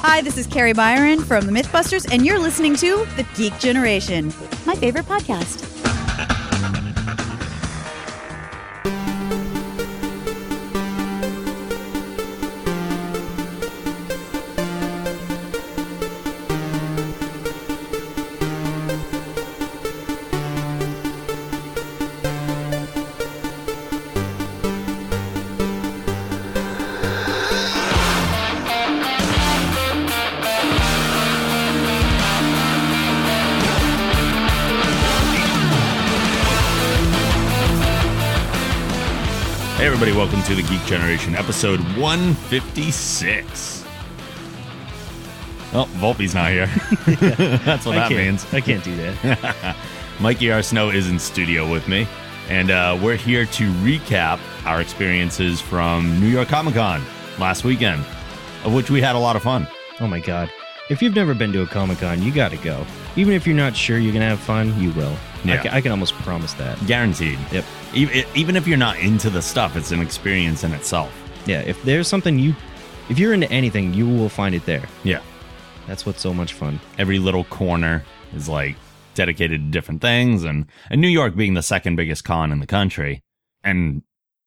Hi, this is Kari Byron from the Mythbusters, and you're listening to The Geek Generation, my favorite podcast. Generation, episode 156. Oh, Volpe's not here. That's what I that means. I can't do that. Mikey Arsenault is in studio with me, and uh, we're here to recap our experiences from New York Comic Con last weekend, of which we had a lot of fun. oh my god. If you've never been to a Comic Con, you gotta go. Even if you're not sure you're gonna have fun, you will. I, Yeah. ca- I can almost promise that. Guaranteed. Yep. Even, even if you're not into the stuff, it's an experience in itself. Yeah, if there's something you, if you're into anything, you will find it there. Yeah. That's what's so much fun. every little corner is like dedicated to different things and, and New York being the second biggest con in the country and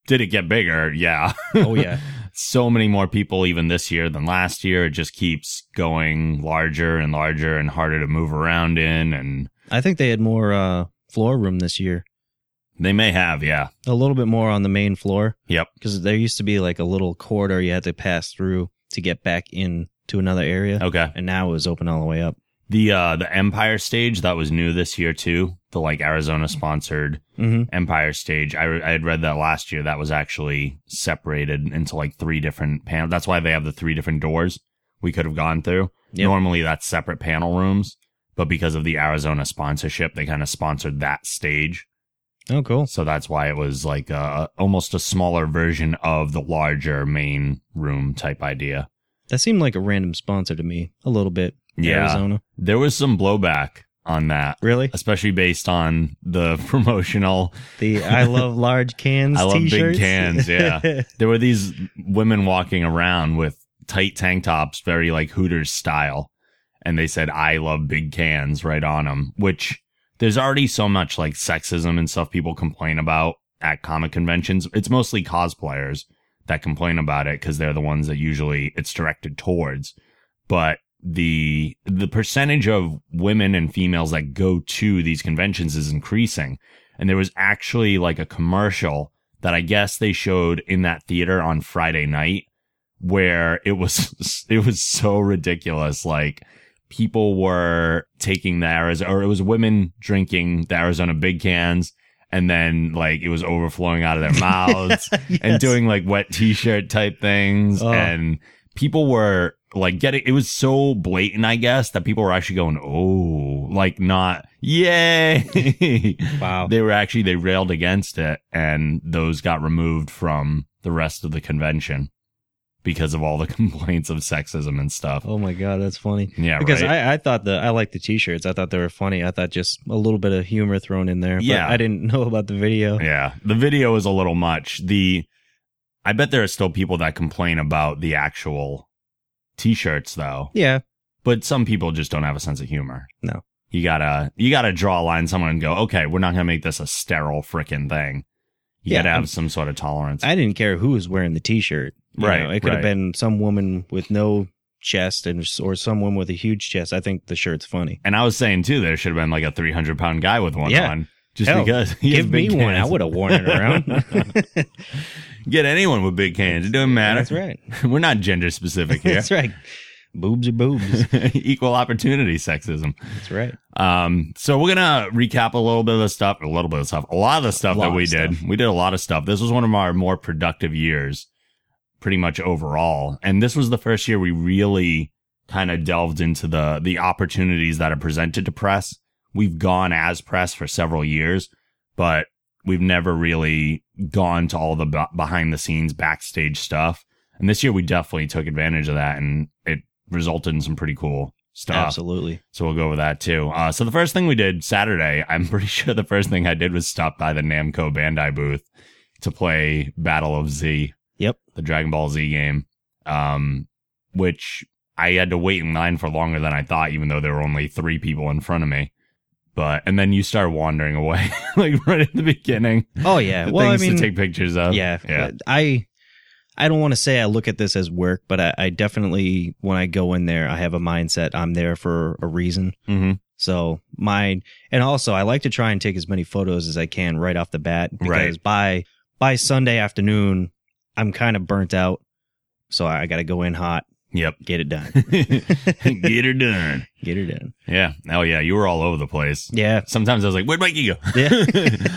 did it get bigger? Yeah. Oh yeah, so many more people even this year than last year. It just keeps going larger and larger and harder to move around in and I think they had more uh, floor room this year. they may have, yeah. A little bit more on the main floor Yep. because there used to be like a little corridor you had to pass through to get back in to another area, Okay. and now it was open all the way up. The uh the Empire stage that was new this year too. The like Arizona sponsored Mm-hmm. Empire stage. I, I had read that last year. That was actually separated into like three different panels. That's why they have the three different doors we could have gone through. Yep. Normally that's separate panel rooms, but because of the Arizona sponsorship, they kind of sponsored that stage. Oh, cool. So that's why it was like a, almost a smaller version of the larger main room type idea. That seemed like a random sponsor to me, a little bit. Yeah. Arizona. There was some blowback on that, Really? especially based on the promotional The I love large cans I love big t-shirts? cans, yeah. there were these women walking around with tight tank tops, very like Hooters style. And they said, I love big cans right on them, which there's already so much like sexism and stuff people complain about at comic conventions. It's mostly cosplayers that complain about it because they're the ones that usually it's directed towards. But the, the percentage of women and females that go to these conventions is increasing. And there was actually like a commercial that I guess they showed in that theater on Friday night where it was, it was so ridiculous. Like people were taking the Arizona, or it was women drinking the Arizona big cans. And then like it was overflowing out of their mouths and doing like wet t-shirt type things. Oh. And people were like getting, it was so blatant, I guess, that people were actually going, Oh, like not, yay. Wow. They were actually, they railed against it and those got removed from the rest of the convention because of all the complaints of sexism and stuff. Oh my god, that's funny. Yeah, Because right. I, I thought the I liked the t-shirts. I thought they were funny. I thought just a little bit of humor thrown in there. but Yeah. I didn't know about the video. Yeah, the video is a little much. The I bet there are still people that complain about the actual t-shirts though. Yeah. But some people just don't have a sense of humor. No. You gotta you gotta draw a line somewhere and go, okay, we're not gonna make this a sterile frickin' thing. You Yeah, gotta have I'm- some sort of tolerance. I didn't care who was wearing the t-shirt. You Right, know, it could right. have been some woman with no chest and or someone with a huge chest. I think the shirt's funny. and I was saying too, there should have been like a three hundred pound guy with one Yeah. on. Just Hell, because Give me one. I would have worn it around. Get anyone with big hands. It doesn't matter. That's right. We're not gender specific here. That's right. Boobs are boobs. Equal opportunity sexism. That's right. Um, so we're gonna recap a little bit of the stuff, a little bit of stuff, a lot of the stuff that we did. stuff. We did a lot of stuff. This was one of our more productive years, pretty much overall. And this was the first year we really kind of delved into the the opportunities that are presented to press. We've gone as press for several years, but we've never really gone to all the b- behind the scenes backstage stuff. And this year we definitely took advantage of that, and it resulted in some pretty cool stuff. Absolutely. So we'll go with that too. Uh, so the first thing we did Saturday, I'm pretty sure the first thing I did was stop by the Namco Bandai booth to play Battle of Z, Yep. the Dragon Ball Z game, um, which I had to wait in line for longer than I thought, even though there were only three people in front of me. But and then you start wandering away, like right at the beginning. Oh yeah. Well, I things mean, to take pictures of. yeah, yeah, I I don't want to say I look at this as work, but I, I definitely when I go in there, I have a mindset. I'm there for a reason. hmm So mine, and also I like to try and take as many photos as I can right off the bat because Right. by by Sunday afternoon, I'm kind of burnt out. So I got to go in hot, Yep. get it done, Get her done. get her done. Yeah. Oh yeah, you were all over the place. Yeah, Sometimes I was like, "Where'd Mikey go?" Yeah.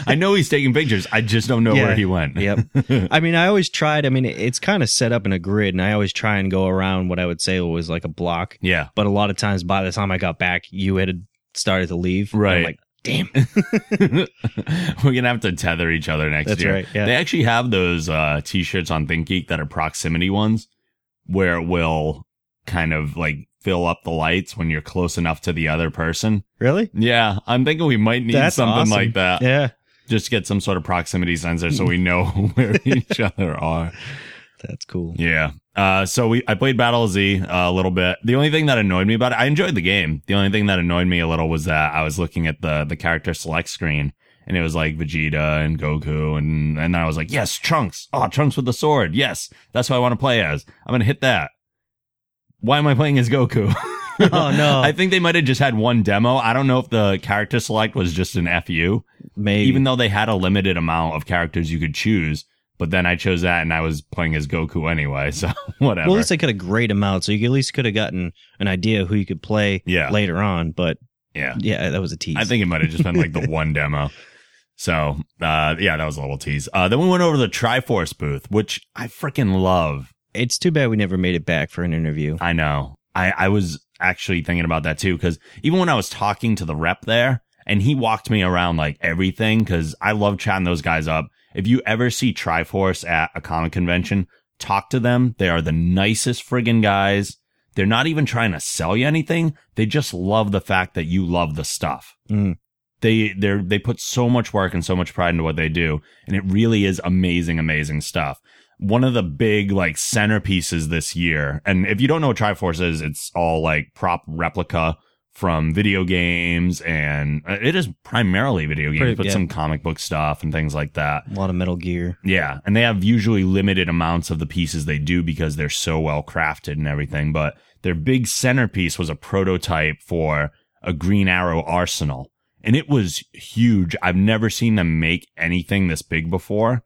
I know he's taking pictures. I just don't know Yeah. where he went. Yep. I mean, I always tried. I mean, it's kind of set up in a grid, and I always try and go around what I would say was like a block. Yeah. But a lot of times, by the time I got back, you had started to leave. I'm Right. like, damn. We're gonna have to tether each other next That's year. right, yeah. They actually have those uh, t-shirts on ThinkGeek that are proximity ones, where it will kind of like fill up the lights when you're close enough to the other person. Really? Yeah, I'm thinking we might need That's something awesome. like that. Yeah. Just get some sort of proximity sensor so we know where each other are. That's cool. Yeah. Uh, so we I played Battle Z uh, a little bit. The only thing that annoyed me about it, I enjoyed the game. The only thing that annoyed me a little was that I was looking at the the character select screen and it was like Vegeta and Goku and and I was like, yes, Trunks. Oh, Trunks with the sword. Yes, that's what I want to play as. I'm gonna hit that. Why am I playing as Goku? Oh, no. I think they might have just had one demo. I don't know if the character select was just an FU Maybe. even though they had a limited amount of characters you could choose. But then I chose that, and I was playing as Goku anyway, so whatever. well, at least they could have grayed them out, so you at least could have gotten an idea of who you could play Yeah. later on. But yeah, yeah, that was a tease. I think it might have just been like the one demo. So uh, yeah, that was a little tease. Uh, then we went over to the Triforce booth, which I freaking love. it's too bad we never made it back for an interview. I know. I I was actually thinking about that too because even when I was talking to the rep there, and he walked me around like everything because I love chatting those guys up. If you ever see Triforce at a comic convention, talk to them. They are the nicest friggin' guys. They're not even trying to sell you anything. They just love the fact that you love the stuff. Mm. They they they put so much work and so much pride into what they do, and it really is amazing, amazing stuff. One of the big like centerpieces this year, and if you don't know what Triforce is, it's all like prop replica from video games, and uh, it is primarily video games, Pretty- but yeah. some comic book stuff and things like that. A lot of Metal Gear. Yeah, and they have usually limited amounts of the pieces they do because they're so well crafted and everything. But their big centerpiece was a prototype for a Green Arrow arsenal, and it was huge. I've never seen them make anything this big before.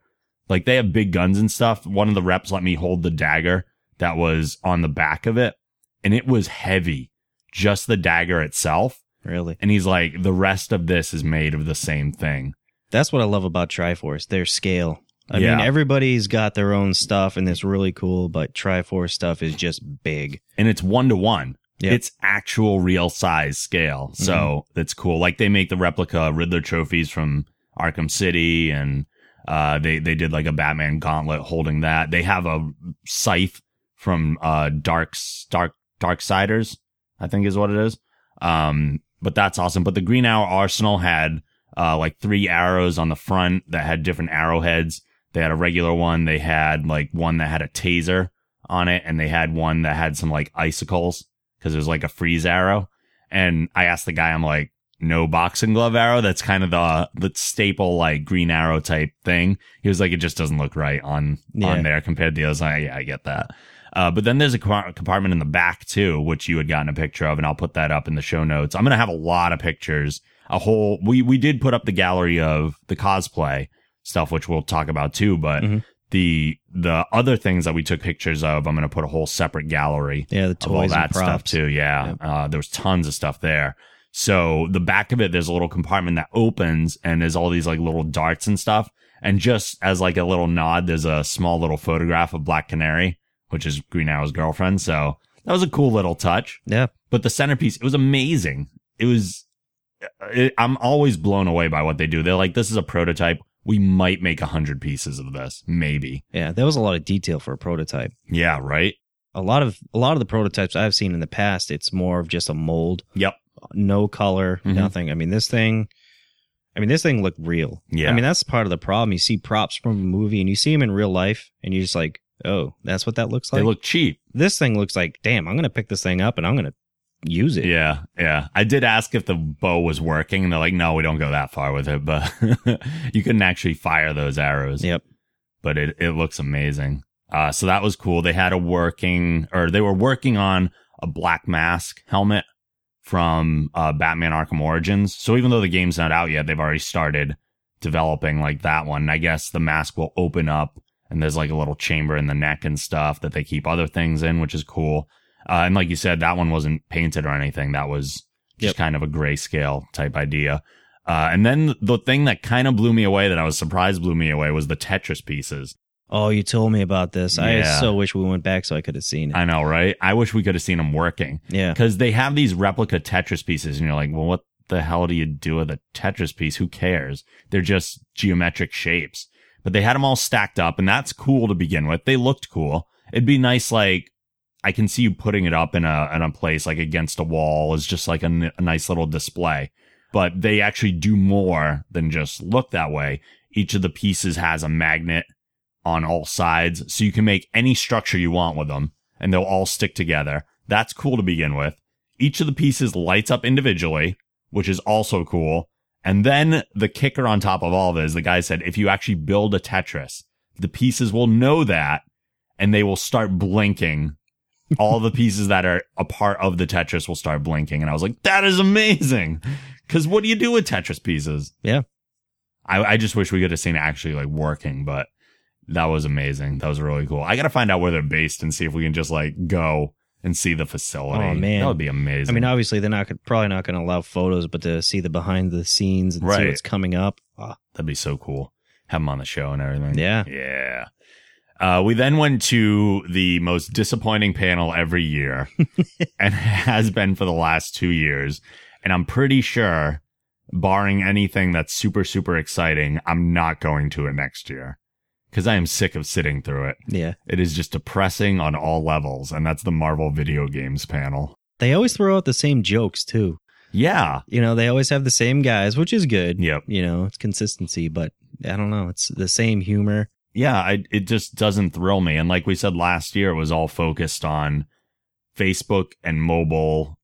Like they have big guns and stuff. One of the reps let me hold the dagger that was on the back of it, and it was heavy, just the dagger itself. Really, And he's like, the rest of this is made of the same thing. that's what I love about Triforce. Their scale. I Yeah. mean, everybody's got their own stuff, and it's really cool. But Triforce stuff is just big. and it's one to one. Yep. It's actual real size scale. So that's cool. Like they make the replica Riddler trophies from Arkham City and uh they they did like a Batman gauntlet holding that. They have a scythe from uh Dark's Dark Darksiders, I think is what it is. Um but that's awesome. But the Green Arrow Arsenal had uh like three arrows on the front that had different arrowheads. They had a regular one, they had like one that had a taser on it and they had one that had some like icicles because there's like a freeze arrow. And I asked the guy, I'm like, no boxing glove arrow. That's kind of the the staple like green arrow type thing. He was like, it just doesn't look right on Yeah. on there compared to the others. I, yeah, I get that. Uh, but then there's a compartment in the back too, which you had gotten a picture of, and I'll put that up in the show notes. I'm gonna have a lot of pictures. A whole we we did put up the gallery of the cosplay stuff, which we'll talk about too. But Mhm. The the other things that we took pictures of, I'm gonna put a whole separate gallery Yeah, the of all toys that and stuff too. Yeah, uh, there was tons of stuff there. So the back of it, there's a little compartment that opens, and there's all these like little darts and stuff. And just as like a little nod, there's a small little photograph of Black Canary, which is Green Arrow's girlfriend. So that was a cool little touch. Yeah, But the centerpiece, it was amazing. It was. It, I'm always blown away by what they do. They're like, this is a prototype. We might make a hundred pieces of this, maybe. yeah. that was a lot of detail for a prototype. Yeah, right. A lot of a lot of the prototypes I've seen in the past, it's more of just a mold, Yep. no color, Mhm. nothing. I mean, this thing. I mean, this thing looked real. Yeah. I mean, that's part of the problem. You see props from a movie and you see them in real life, and you're just like, Oh, that's what that looks like. They look cheap. this thing looks like, damn, I'm gonna pick this thing up and I'm gonna use it. Yeah, yeah. I did ask if the bow was working, and they're like, "No, we don't go that far with it." But you couldn't actually fire those arrows. Yep. But it it looks amazing. Uh, so that was cool. They had a working, or they were working on a Black Mask helmet from uh, Batman Arkham Origins. So even though the game's not out yet, they've already started developing like that one. And I guess the mask will open up, and there's like a little chamber in the neck and stuff that they keep other things in, which is cool. Uh, and like you said, that one wasn't painted or anything. That was just Yep. kind of a grayscale type idea. Uh, and then the thing that kind of blew me away that I was surprised blew me away was the Tetris pieces. Oh, you told me about this. I so wish we went back so I could have seen it. I know, right? I wish we could have seen them working yeah. because they have these replica Tetris pieces, and you're like, well, what the hell do you do with a Tetris piece? Who cares? They're just geometric shapes. But they had them all stacked up, and that's cool to begin with. They looked cool. It'd be nice, like I can see you putting it up in a in a place like against a wall is just like a, n- a nice little display. But they actually do more than just look that way. Each of the pieces has a magnet on all sides, so you can make any structure you want with them, and they'll all stick together. That's cool to begin with. Each of the pieces lights up individually, which is also cool. And then the kicker on top of all of it is the guy said, if you actually build a Tetris, the pieces will know that and they will start blinking. All the pieces that are a part of the Tetris will start blinking. And I was like, that is amazing. Cause what do you do with Tetris pieces? Yeah. I, I just wish we could have seen it actually like working, but that was amazing. That was really cool. I got to find out where they're based and see if we can just like go and see the facility. Oh, man. That would be amazing. I mean, obviously they're not gonna- probably not going to allow photos, but to see the behind the scenes and see Right. what's coming up. ah, That'd be so cool. Have them on the show and everything. Yeah. Yeah. Uh, we then went to the most disappointing panel every year and has been for the last two years. And I'm pretty sure, barring anything that's super, super exciting, I'm not going to it next year because I am sick of sitting through it. yeah. It is just depressing on all levels. And that's the Marvel video games panel. They always throw out the same jokes too. Yeah. You know, they always have the same guys, which is good. Yep. You know, it's consistency, but I don't know. It's the same humor. Yeah, I, it just doesn't thrill me. And like we said last year, it was all focused on Facebook and mobile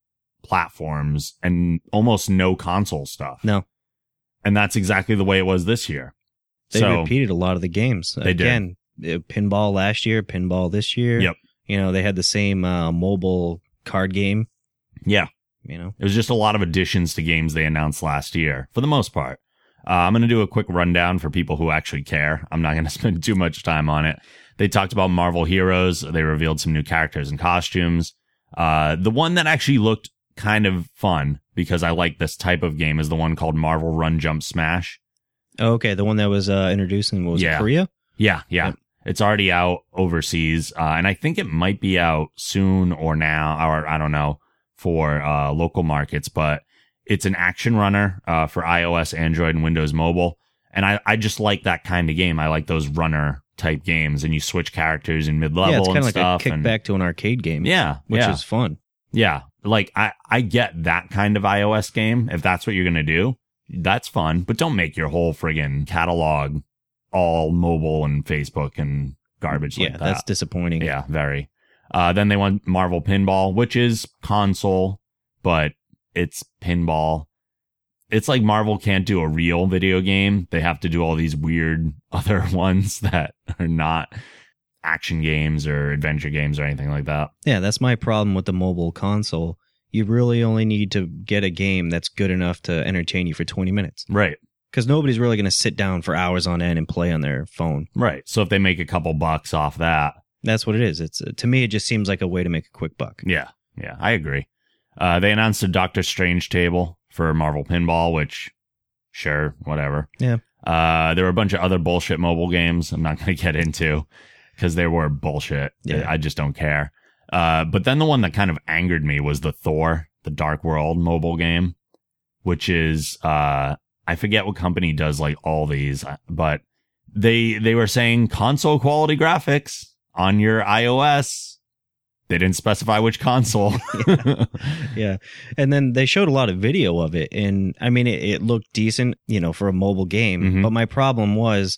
platforms and almost no console stuff. No. And that's exactly the way it was this year. They so, repeated a lot of the games. They did. Again, uh, pinball last year, pinball this year. Yep. You know, they had the same uh, mobile card game. yeah, You know, it was just a lot of additions to games they announced last year for the most part. Uh, I'm going to do a quick rundown for people who actually care. I'm not going to spend too much time on it. They talked about Marvel Heroes. They revealed some new characters and costumes. Uh, the one that actually looked kind of fun because I like this type of game is the one called Marvel Run Jump Smash. Oh, okay, the one that was uh, introduced in what was Yeah. it, Korea? Yeah, yeah. Yep. It's already out overseas, uh, and I think it might be out soon or now, or I don't know, for uh, local markets. But it's an action runner uh, for iOS, Android, and Windows Mobile, and I, I just like that kind of game. I like those runner type games, and you switch characters in mid level yeah, it's kind of like stuff. a and- kickback to an arcade game. yeah, which yeah, is fun. yeah. Like I, I get that kind of iOS game. If that's what you're gonna do, that's fun. But don't make your whole friggin' catalog all mobile and Facebook and garbage yeah, like that. that's disappointing. Yeah, very. Uh, then they want Marvel Pinball, which is console, but it's pinball. It's like Marvel can't do a real video game. They have to do all these weird other ones that are not action games or adventure games or anything like that. Yeah, that's my problem with the mobile console. You really only need to get a game that's good enough to entertain you for 20 minutes. Right. Because nobody's really going to sit down for hours on end and play on their phone. Right. So if they make a couple bucks off that, That's what it is. It's uh, to me, it just seems like a way to make a quick buck. yeah, yeah, I agree. Uh, they announced a Doctor Strange table for Marvel Pinball, which, sure, whatever. Yeah. Uh, there were a bunch of other bullshit mobile games. I'm not going to get into because they were bullshit. Yeah. I just don't care. Uh, but then the one that kind of angered me was the Thor, the Dark World mobile game, which is, uh, I forget what company does like all these, uh, but they, they were saying console quality graphics on your iOS. They didn't specify which console. Yeah. And then they showed a lot of video of it. And I mean, it, it looked decent, you know, for a mobile game. Mhm. But my problem was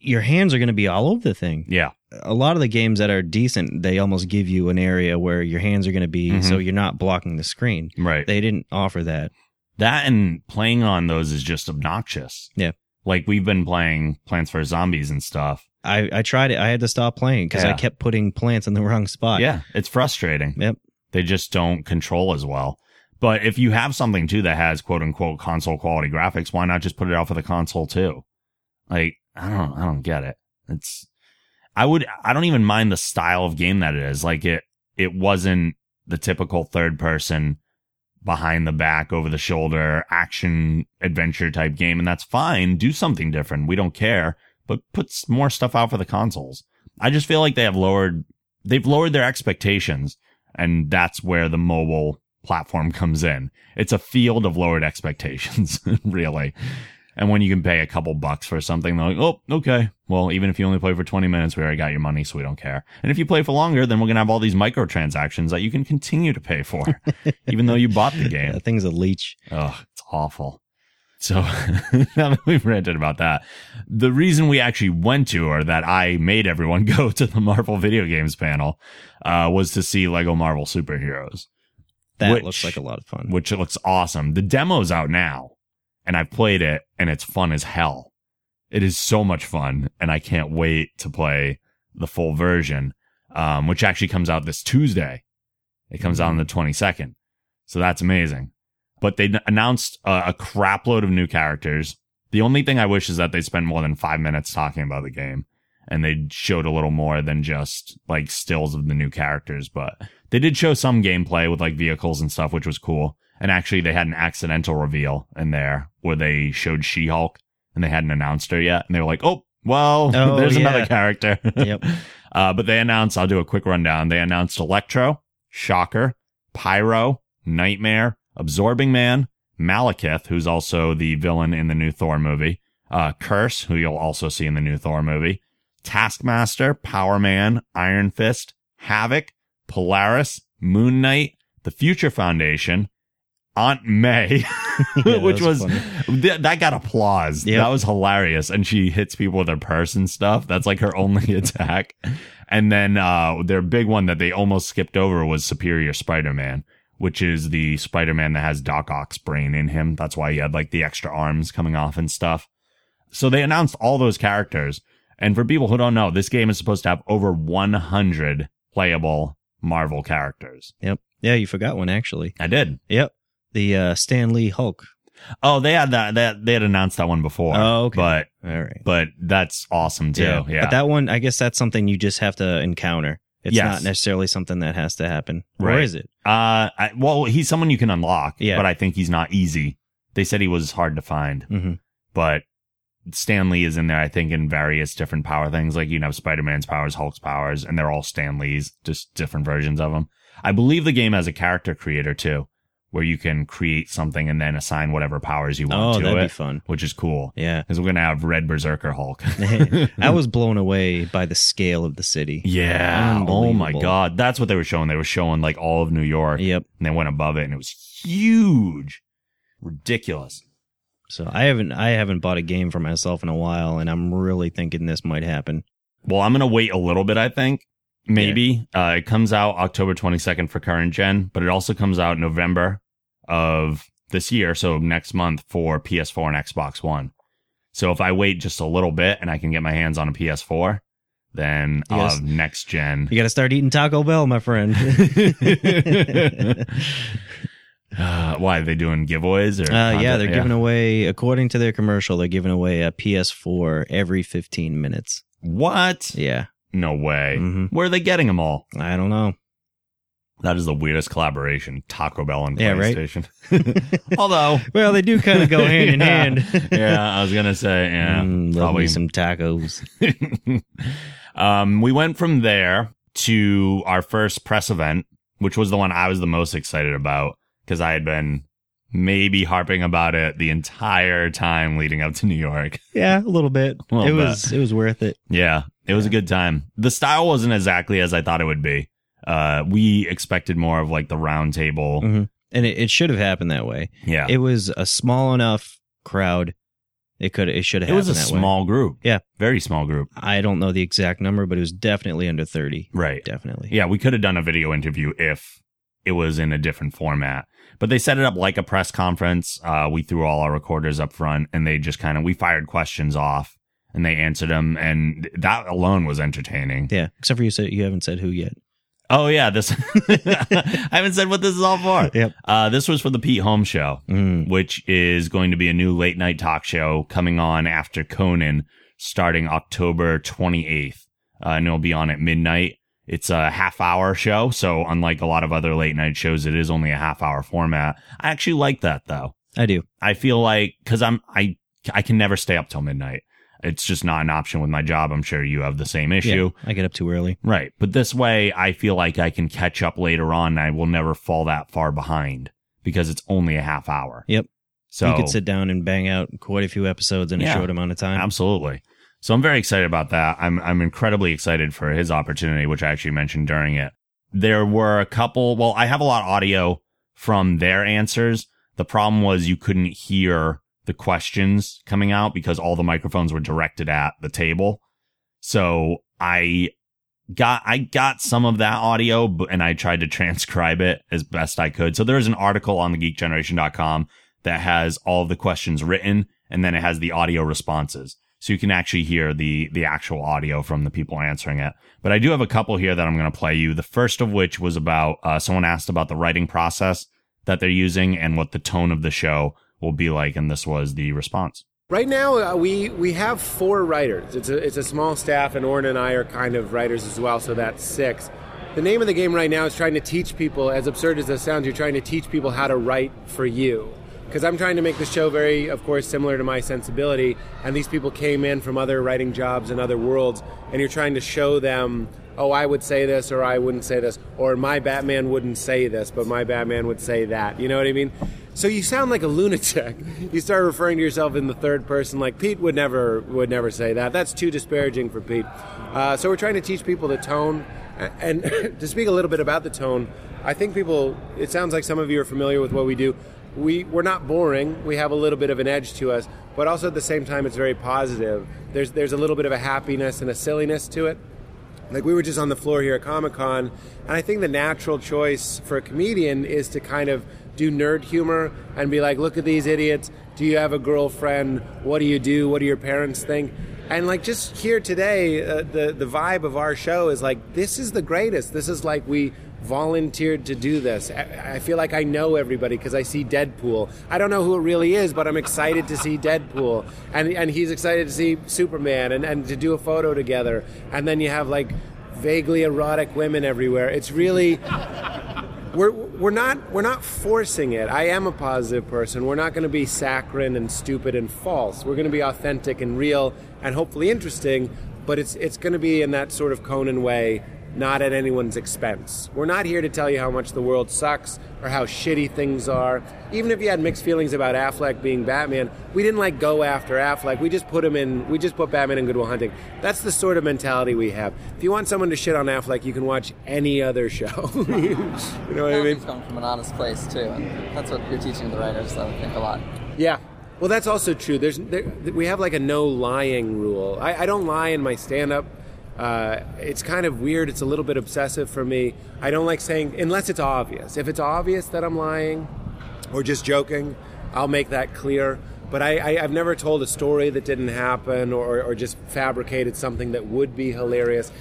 your hands are going to be all over the thing. Yeah. A lot of the games that are decent, they almost give you an area where your hands are going to be, Mhm. so you're not blocking the screen. Right. They didn't offer that. That and playing on those is just obnoxious. Yeah. Like we've been playing Plants vs. Zombies and stuff. I, I tried it. I had to stop playing because I kept putting plants in the wrong spot. Yeah. It's frustrating. Yep. They just don't control as well. But if you have something too that has quote unquote console quality graphics, why not just put it out for the console too? Like, I don't I don't get it. It's I would I don't even mind the style of game that it is. Like it it wasn't the typical third person behind the back over the shoulder action adventure type game and that's fine. Do something different. We don't care, but puts more stuff out for the consoles. I just feel like they have lowered they've lowered their expectations and that's where the mobile platform comes in. It's a field of lowered expectations, really. And when you can pay a couple bucks for something, they're like, oh, okay. Well, even if you only play for 20 minutes, we already got your money, so we don't care. And if you play for longer, then we're going to have all these microtransactions that you can continue to pay for, even though you bought the game. That thing's a leech. Oh, it's awful. So now that we've ranted about that, the reason we actually went to, or that I made everyone go to the Marvel video games panel, uh, was to see Lego Marvel Superheroes, That Which- looks like a lot of fun. which looks awesome. The demo's out now, and I've played it, and it's fun as hell. It is so much fun, and I can't wait to play the full version, um, which actually comes out this Tuesday. It comes out on the 22nd. So that's amazing. But they announced uh, a crapload of new characters. The only thing I wish is that they spend more than five minutes talking about the game and they showed a little more than just like stills of the new characters. But they did show some gameplay with like vehicles and stuff, which was cool. And actually, they had an accidental reveal in there where they showed She Hulk and they hadn't announced her yet. And they were like, oh, well, Oh, there's yeah. another character. Yep. Uh, but they announced, I'll do a quick rundown. They announced Electro, Shocker, Pyro, Nightmare, Absorbing Man, Malekith, who's also the villain in the new Thor movie, uh, Kurse, who you'll also see in the new Thor movie, Taskmaster, Power Man, Iron Fist, Havok, Polaris, Moon Knight, the Future Foundation, Aunt May, Yeah, which was was, th- that got applause. Yep. That was hilarious. And she hits people with her purse and stuff. That's like her only attack. And then uh their big one that they almost skipped over was Superior Spider-Man, which is the Spider-Man that has Doc Ock's brain in him. That's why he had like the extra arms coming off and stuff. So they announced all those characters. And for people who don't know, this game is supposed to have over 100 playable Marvel characters. Yep. Yeah, you forgot one actually. I did. Yep. The uh, Stan Lee Hulk. Oh, they had that. That they had announced that one before. Oh, okay. But All right. but that's awesome too. Yeah. But that one, I guess that's something you just have to encounter. It's Yes. not necessarily something that has to happen. Or Right. is it? uh, I, well, he's someone you can unlock. Yeah. But I think he's not easy. They said he was hard to find, hmm but Stan Lee is in there. I think in various different power things. Like you have Spider Man's powers, Hulk's powers, and they're all Stan Lee's, just different versions of them. I believe the game has a character creator too, where you can create something and then assign whatever powers you want Oh, to that'd it, be fun. which is cool. Yeah. Because we're gonna have Red Berserker Hulk. I was blown away by the scale of the city. Yeah. Oh my god. That's what they were showing. They were showing like all of New York. Yep. And they went above it and it was huge. Ridiculous. So I haven't I haven't bought a game for myself in a while, and I'm really thinking this might happen. Well, I'm gonna wait a little bit, I think. Maybe. Uh it comes out October twenty second for current gen, but it also comes out November of this year, so next month for PS4 and Xbox One. So if I wait just a little bit and I can get my hands on a PS4, then I'll Yes. have next gen. You got to start eating Taco Bell, my friend. Uh, why are they doing giveaways or Uh, yeah, they're giving away, according to their commercial, they're giving away a PS4 every 15 minutes. what? Yeah, No way. Mhm. Where are they getting them all? I don't know. That is the weirdest collaboration. Taco Bell and Yeah, right? PlayStation. Although, Well, they do kind of go hand in hand. yeah, I was gonna say, yeah, Mm, probably me some tacos. um, we went from there to our first press event, which was the one I was the most excited about because I had been maybe harping about it the entire time leading up to New York. Yeah, a little bit. A little it was it was worth it. Yeah, it was a good time. The style wasn't exactly as I thought it would be. Uh, we expected more of like the round table. Mhm. And it, it should have happened that way. Yeah. It was a small enough crowd It could. It should have. It was a that way. small group. Yeah. Very small group. I don't know the exact number, but it was definitely under thirty. Right. Definitely. Yeah, we could have done a video interview if it was in a different format. But they set it up like a press conference. Uh, we threw all our recorders up front and they just kind of, we fired questions off and they answered them. And that alone was entertaining. Yeah. Except for you said you haven't said who yet. Oh, yeah. This, I haven't said what this is all for. Yep. Uh, this was for the Pete Holmes show, Mm. which is going to be a new late night talk show coming on after Conan starting October 28th. Uh, and it'll be on at midnight. It's a half hour show. So unlike a lot of other late night shows, it is only a half hour format. I actually like that though. I do. I feel like, cause I'm, I, I can never stay up till midnight. It's just not an option with my job. I'm sure you have the same issue. Yeah, I get up too early. Right. But this way, I feel like I can catch up later on and I will never fall that far behind because it's only a half hour. Yep. So you could sit down and bang out quite a few episodes in Yeah. a short amount of time. Absolutely. So I'm very excited about that. I'm I'm incredibly excited for his opportunity, which I actually mentioned during it. There were a couple. Well, I have a lot of audio from their answers. The problem was you couldn't hear the questions coming out because all the microphones were directed at the table. So I got I got some of that audio, and I tried to transcribe it as best I could. So there's an article on the geekgeneration.com that has all the questions written, and then it has the audio responses. So you can actually hear the the actual audio from the people answering it. But I do have a couple here that I'm going to play you. The first of which was about uh, someone asked about the writing process that they're using and what the tone of the show will be like, and this was the response. Right now, uh, we we have four writers. It's a it's a small staff, and Orrin and I are kind of writers as well, so that's six. The name of the game right now is trying to teach people, as absurd as this sounds, you're trying to teach people how to write for you. Because I'm trying to make the show very, of course, similar to my sensibility, and these people came in from other writing jobs in other worlds, and you're trying to show them, oh, I would say this, or I wouldn't say this, or my Batman wouldn't say this, but my Batman would say that. You know what I mean? So you sound like a lunatic. You start referring to yourself in the third person, like Pete would never would never say that. That's too disparaging for Pete. Uh, so we're trying to teach people the tone, A- and to speak a little bit about the tone. I think people. It sounds like some of you are familiar with what we do. We we're not boring. We have a little bit of an edge to us, but also at the same time, it's very positive. There's there's a little bit of a happiness and a silliness to it. Like we were just on the floor here at Comic Con, and I think the natural choice for a comedian is to kind of do nerd humor and be like, look at these idiots. Do you have a girlfriend? What do you do? What do your parents think? And like just here today, uh, the the vibe of our show is like this is the greatest. This is like we volunteered to do this. I, I feel like I know everybody because I see Deadpool. I don't know who it really is, but I'm excited to see Deadpool, and and he's excited to see Superman, and and to do a photo together. And then you have like vaguely erotic women everywhere. It's really we're we're not we're not forcing it. I am a positive person. We're not going to be saccharine and stupid and false. We're going to be authentic and real and hopefully interesting. But it's it's going to be in that sort of Conan way, not at anyone's expense. We're not here to tell you how much the world sucks or how shitty things are. Even if you had mixed feelings about Affleck being Batman, we didn't like go after Affleck. We just put him in. We just put Batman in Good Will Hunting. That's the sort of mentality we have. If you want someone to shit on Affleck, you can watch any other show. you know what I mean? Coming from an honest place too, and that's what you're teaching the writers. I think a lot. Yeah. Well, that's also true. There's there, we have like a no lying rule. I, I don't lie in my stand up. Uh, it's kind of weird. It's a little bit obsessive for me. I don't like saying unless it's obvious. If it's obvious that I'm lying or just joking, I'll make that clear. But I, I've never told a story that didn't happen or, or just fabricated something that would be hilarious.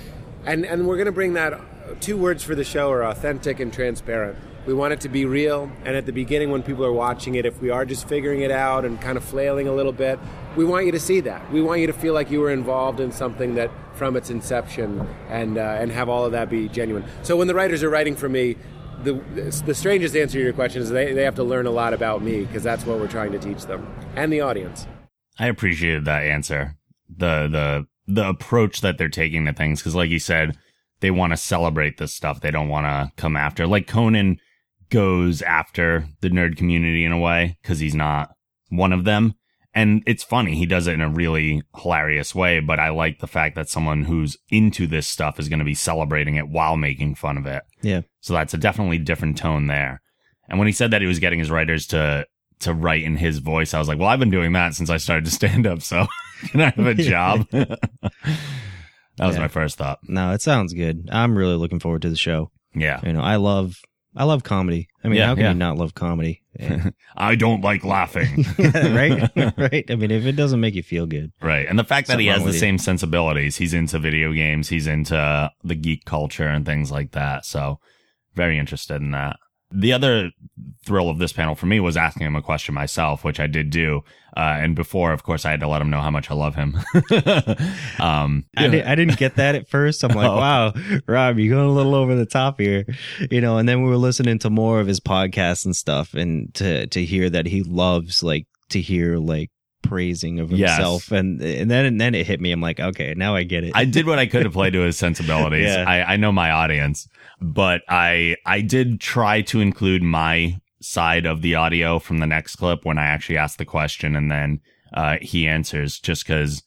And and we're going to bring that. Two words for the show are authentic and transparent. We want it to be real. And at the beginning, when people are watching it, if we are just figuring it out and kind of flailing a little bit, we want you to see that. We want you to feel like you were involved in something that from its inception and uh, and have all of that be genuine. So when the writers are writing for me, the the strangest answer to your question is they, they have to learn a lot about me because that's what we're trying to teach them and the audience. I appreciated that answer. The the the approach that they're taking to things because, like you said, they want to celebrate this stuff. They don't want to come after. Like Conan goes after the nerd community in a way because he's not one of them. And it's funny. He does it in a really hilarious way, but I like the fact that someone who's into this stuff is going to be celebrating it while making fun of it. Yeah. So that's a definitely different tone there. And when he said that he was getting his writers to to write in his voice. I was like, well, I've been doing that since I started to stand up. So can I have a job? that was Yeah. my first thought. No, it sounds good. I'm really looking forward to the show. Yeah. You know, I love I love comedy. I mean, Yeah, how can yeah. you not love comedy? Yeah. I don't like laughing. right? right? I mean, if it doesn't make you feel good. Right. And the fact that he Something has wrong the with you. same sensibilities, he's into video games, he's into the geek culture and things like that. So, very interested in that. The other thrill of this panel for me was asking him a question myself, which I did do. Uh, and before, of course, I had to let him know how much I love him. um, I, did, I didn't get that at first. I'm like, Oh. wow, Rob, you're going a little over the top here, you know. And then we were listening to more of his podcasts and stuff, and to to hear that he loves like to hear like praising of Yes. himself, and and then and then it hit me. I'm like, okay, now I get it. I did what I could to play to his sensibilities. Yeah. I, I know my audience, but I I did try to include my side of the audio from the next clip when I actually asked the question and then uh, he answers just because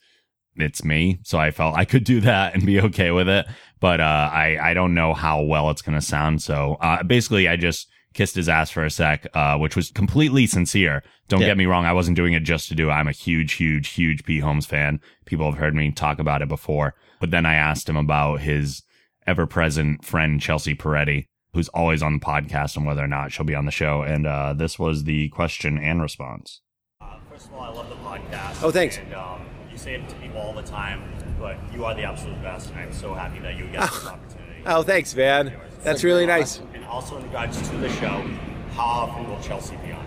it's me. So I felt I could do that and be okay with it. But uh, I I don't know how well it's gonna sound. So uh, basically, I just kissed his ass for a sec, uh, which was completely sincere. Don't Yeah. get me wrong. I wasn't doing it just to do it. I'm a huge, huge, huge Pete Holmes fan. People have heard me talk about it before. But then I asked him about his ever present friend, Chelsea Peretti, who's always on the podcast and whether or not she'll be on the show. And uh, this was the question and response. First of all, I love the podcast. Oh, thanks. And um, you say it to people all the time, but you are the absolute best, and I'm so happy that you get this opportunity. Oh, thanks, man. That's really nice. And also in regards to the show, how often will Chelsea be on?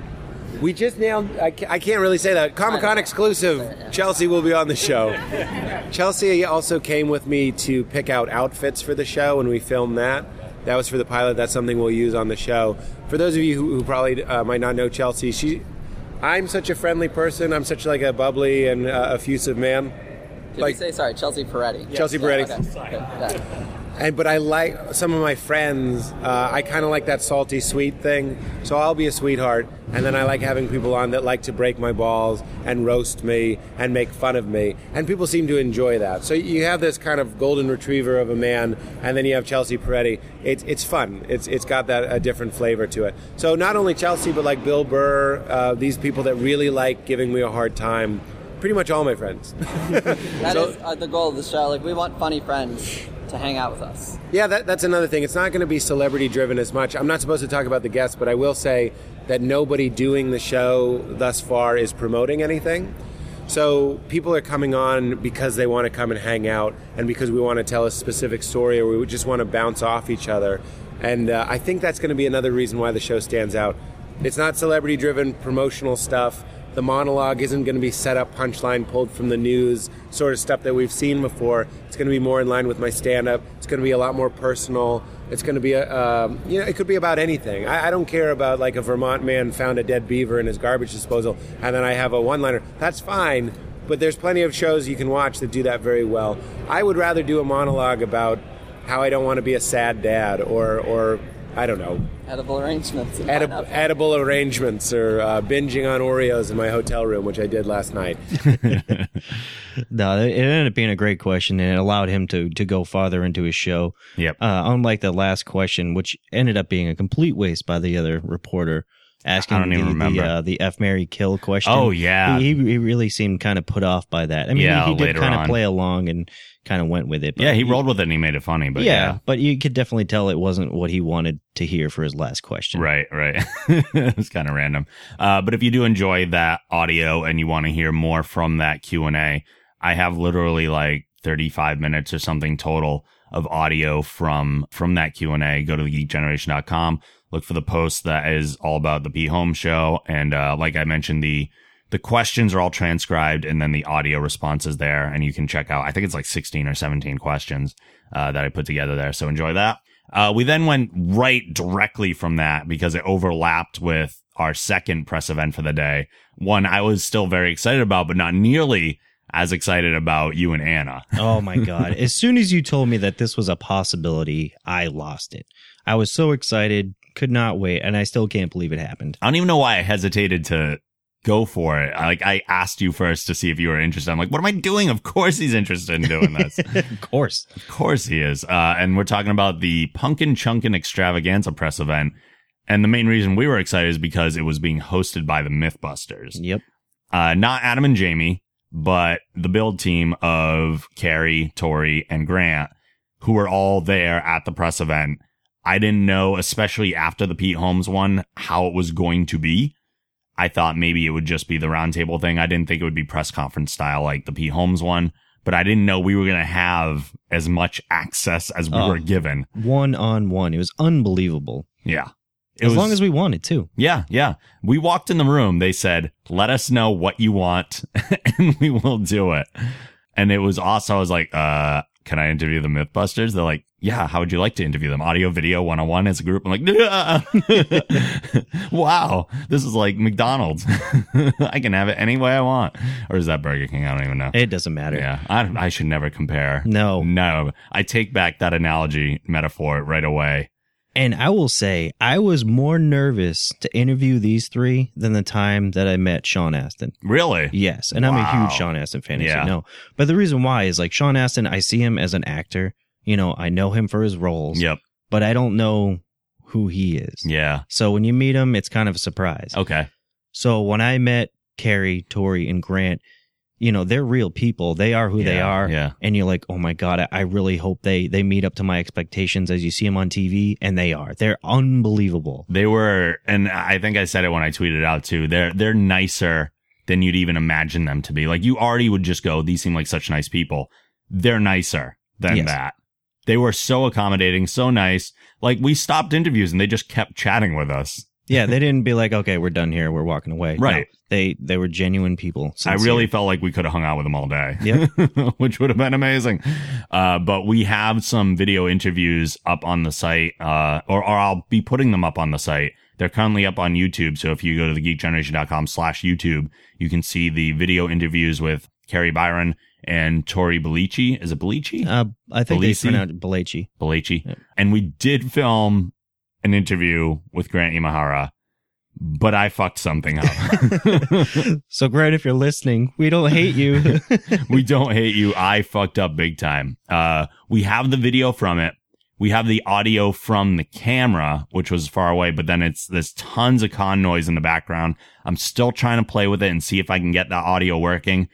We just nailed. I I can't really say that. Comic Con exclusive. Chelsea will be on the show. Chelsea also came with me to pick out outfits for the show, and we filmed that. That was for the pilot. That's something we'll use on the show. For those of you who, who probably uh, might not know Chelsea, she, I'm such a friendly person. I'm such like a bubbly and uh, effusive man. Did Like- you say sorry, Chelsea Peretti? Chelsea Yeah, Peretti. okay. Yeah. And but I like some of my friends. Uh, I kind of like that salty sweet thing. So I'll be a sweetheart, and then I like having people on that like to break my balls and roast me and make fun of me. And people seem to enjoy that. So you have this kind of golden retriever of a man, and then you have Chelsea Peretti. It's it's fun. It's it's got that a different flavor to it. So not only Chelsea, but like Bill Burr, uh, these people that really like giving me a hard time. Pretty much all my friends. That is So- uh, the goal of the show. Like we want funny friends to hang out with us. Yeah, that, that's another thing. It's not going to be celebrity driven as much. I'm not supposed to talk about the guests, but I will say that nobody doing the show thus far is promoting anything. So people are coming on because they want to come and hang out and because we want to tell a specific story or we just want to bounce off each other. And uh, I think that's going to be another reason why the show stands out. It's not celebrity driven promotional stuff. The monologue isn't going to be set up punchline pulled from the news sort of stuff that we've seen before. It's going to be more in line with my stand up. It's going to be a lot more personal. It's going to be a, um, you know, it could be about anything. I, I don't care about like a Vermont man found a dead beaver in his garbage disposal and then I have a one liner. That's fine, but there's plenty of shows you can watch that do that very well. I would rather do a monologue about how I don't want to be a sad dad or, or I don't know, Edible arrangements. Edib- edible arrangements or uh, binging on Oreos in my hotel room, which I did last night. no, it ended up being a great question, and it allowed him to to go farther into his show. Yep. Uh, unlike the last question, which ended up being a complete waste by the other reporter asking I don't even the, remember. the, uh, the F Marry Kill question. Oh, yeah. he, he really seemed kind of put off by that. I mean, Yeah, he, he did kind of play along and kind of went with it. but yeah, he rolled with it and he made it funny, but yeah, yeah. but you could definitely tell it wasn't what he wanted to hear for his last question. Right, right. it was kind of random. Uh, but if you do enjoy that audio and you want to hear more from that Q and A, I have literally like 35 minutes or something total of audio from, from that Q and A. Go to thegeekgeneration.com, look for the post that is all about the Pete Holmes show. And, uh, like I mentioned, the, the questions are all transcribed and then the audio response is there and you can check out, I think it's like 16 or 17 questions, uh, that I put together there. So enjoy that. Uh, we then went right directly from that because it overlapped with our second press event for the day. One I was still very excited about, but not nearly as excited about you and Anna. Oh my god! as soon as you told me that this was a possibility, I lost it. I was so excited, could not wait, and I still can't believe it happened. I don't even know why I hesitated to go for it. Like I asked you first to see if you were interested. I'm like, what am I doing? Of course he's interested in doing this. of course. Of course he is. Uh, and we're talking about the Punkin Chunkin Extravaganza press event. And the main reason we were excited is because it was being hosted by the Mythbusters. Yep. Uh, not Adam and Jamie, but the build team of Kari, Tory, and Grant, who were all there at the press event. I didn't know, especially after the Pete Holmes one, how it was going to be. I thought maybe it would just be the roundtable thing. I didn't think it would be press conference style like the Pete Holmes one, but I didn't know we were going to have as much access as we Oh. were given. One on one. It was unbelievable. Yeah. It as was- long as we wanted to. Yeah, yeah. We walked in the room. They said, let us know what you want and we will do it. And it was awesome. I was like, uh, can I interview the Mythbusters? They're like, yeah, how would you like to interview them? Audio, video, one on one as a group. I'm like, wow, this is like McDonald's. I can have it any way I want. Or is that Burger King? I don't even know. It doesn't matter. Yeah, I, I should never compare. No. No, I take back that analogy metaphor right away. And I will say, I was more nervous to interview these three than the time that I met Sean Astin. Really? Yes. And I'm a huge Sean Astin fan, as Yeah. you know. But the reason why is like Sean Astin, I see him as an actor. You know, I know him for his roles, Yep. but I don't know who he is. Yeah. So when you meet him, it's kind of a surprise. Okay. So when I met Kari, Tory, and Grant, you know, they're real people. They are who they are. yeah. And you're like, oh my God, I- I really hope they, they meet up to my expectations as you see them on TV. And they are. They're unbelievable. They were, and I think I said it when I tweeted out too. They're they're nicer than you'd even imagine them to be. Like you already would just go, these seem like such nice people. They're nicer than Yes. that. They were so accommodating, so nice. Like we stopped interviews and they just kept chatting with us. Yeah. They didn't be like, okay, we're done here. We're walking away. No, Right. they, they were genuine people. I sincere. really felt like we could have hung out with them all day. Yep. which would have been amazing. Uh, but we have some video interviews up on the site, uh, or, or I'll be putting them up on the site. They're currently up on YouTube. So if you go to thegeekgeneration.com slash YouTube, you can see the video interviews with Kari Byron and Tory Belleci. Is it Belici? Uh, I think Belisi? they pronounce it Belici. Belici. Yep. And we did film an interview with Grant Imahara, but I fucked something up. So Grant, if you're listening, we don't hate you. we don't hate you. I fucked up big time. Uh, we have the video from it. We have the audio from the camera, which was far away, but then it's, there's tons of con noise in the background. I'm still trying to play with it and see if I can get the audio working.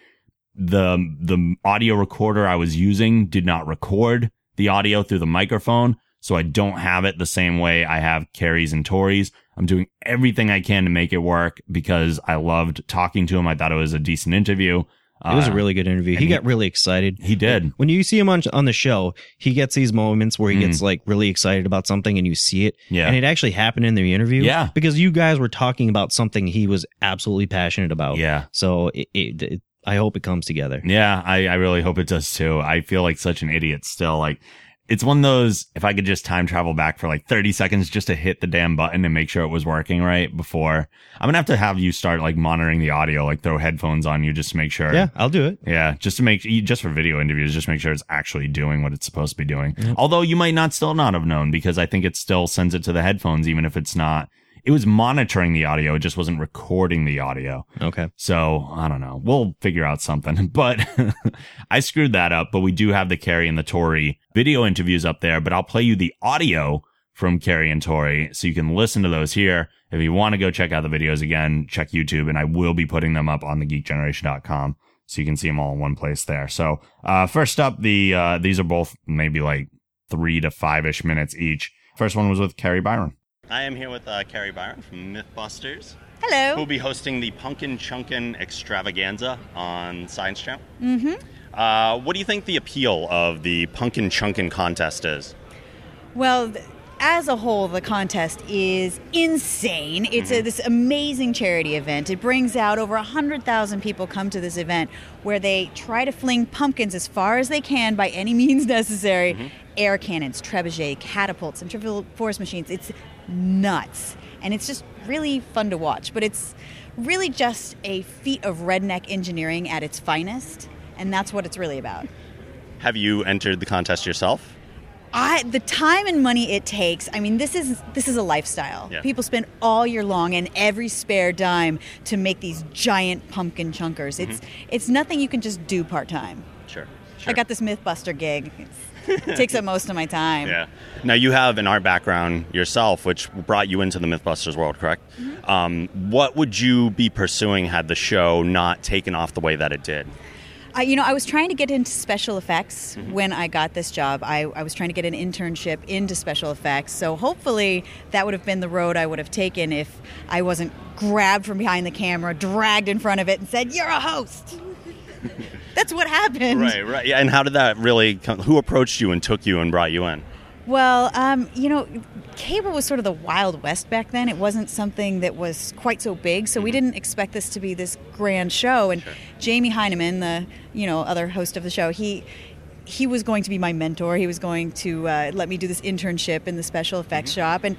The, the audio recorder I was using did not record the audio through the microphone. So I don't have it the same way I have Kari's and Tory's. I'm doing everything I can to make it work because I loved talking to him. I thought it was a decent interview. It was a Uh, really good interview. He, he- got really excited. he did. When you see him on on the show, he gets these moments where he Mm. gets like really excited about something, and you see it. Yeah. and it actually happened in the interview. Yeah. because you guys were talking about something he was absolutely passionate about. Yeah. So it, it, it- I hope it comes together. Yeah, I, I really hope it does too. I feel like such an idiot still. Like, it's one of those, if I could just time travel back for like 30 seconds just to hit the damn button and make sure it was working right before. I'm gonna have to have you start like monitoring the audio, like throw headphones on you just to make sure. Yeah, I'll do it. Yeah, just to make just for video interviews, just make sure it's actually doing what it's supposed to be doing. Although you might not still not have known because I think it still sends it to the headphones, even if it's not. It was monitoring the audio, it just wasn't recording the audio. Okay. So I don't know. We'll figure out something. But I screwed that up. But we do have the Kari and the Tory video interviews up there. But I'll play you the audio from Kari and Tory so you can listen to those here. If you want to go check out the videos again, check YouTube, and I will be putting them up on thegeekgeneration.com so you can see them all in one place there. So uh, first up, the uh, these are both maybe like three to five ish minutes each. First one was with Kari Byron. I am here with uh, Kari Byron from Mythbusters Hello. who'll be hosting the Punkin Chunkin Extravaganza on Science Channel. Mm-hmm. Uh, what do you think the appeal of the Punkin Chunkin contest is? Well, th- as a whole, the contest is insane. It's Mm-hmm. a, this amazing charity event. It brings out over 100,000 people come to this event where they try to fling pumpkins as far as they can by any means necessary. Mm-hmm. Air cannons, trebuchet, catapults, centrifugal force machines. It's nuts. And it's just really fun to watch. But it's really just a feat of redneck engineering at its finest. And that's what it's really about. Have you entered the contest yourself? I the time and money it takes. I mean, this is this is a lifestyle. Yeah. People spend all year long and every spare dime to make these giant pumpkin chunkers. It's Mm-hmm. it's nothing you can just do part time. Sure, I got this MythBuster gig. It takes up most of my time. Yeah. Now you have an art background yourself, which brought you into the MythBusters world, correct? Mm-hmm. Um, what would you be pursuing had the show not taken off the way that it did? I, you know, I was trying to get into special effects when I got this job. I, I was trying to get an internship into special effects. So hopefully that would have been the road I would have taken if I wasn't grabbed from behind the camera, dragged in front of it, and said, You're a host. That's what happened. Right, right. Yeah. And how did that really? Come, who approached you and took you and brought you in? Well, um, you know, cable was sort of the Wild West back then. It wasn't something that was quite so big, so we didn't expect this to be this grand show. And Jamie Hyneman, the you know other host of the show, he he was going to be my mentor. He was going to uh, let me do this internship in the special effects shop, and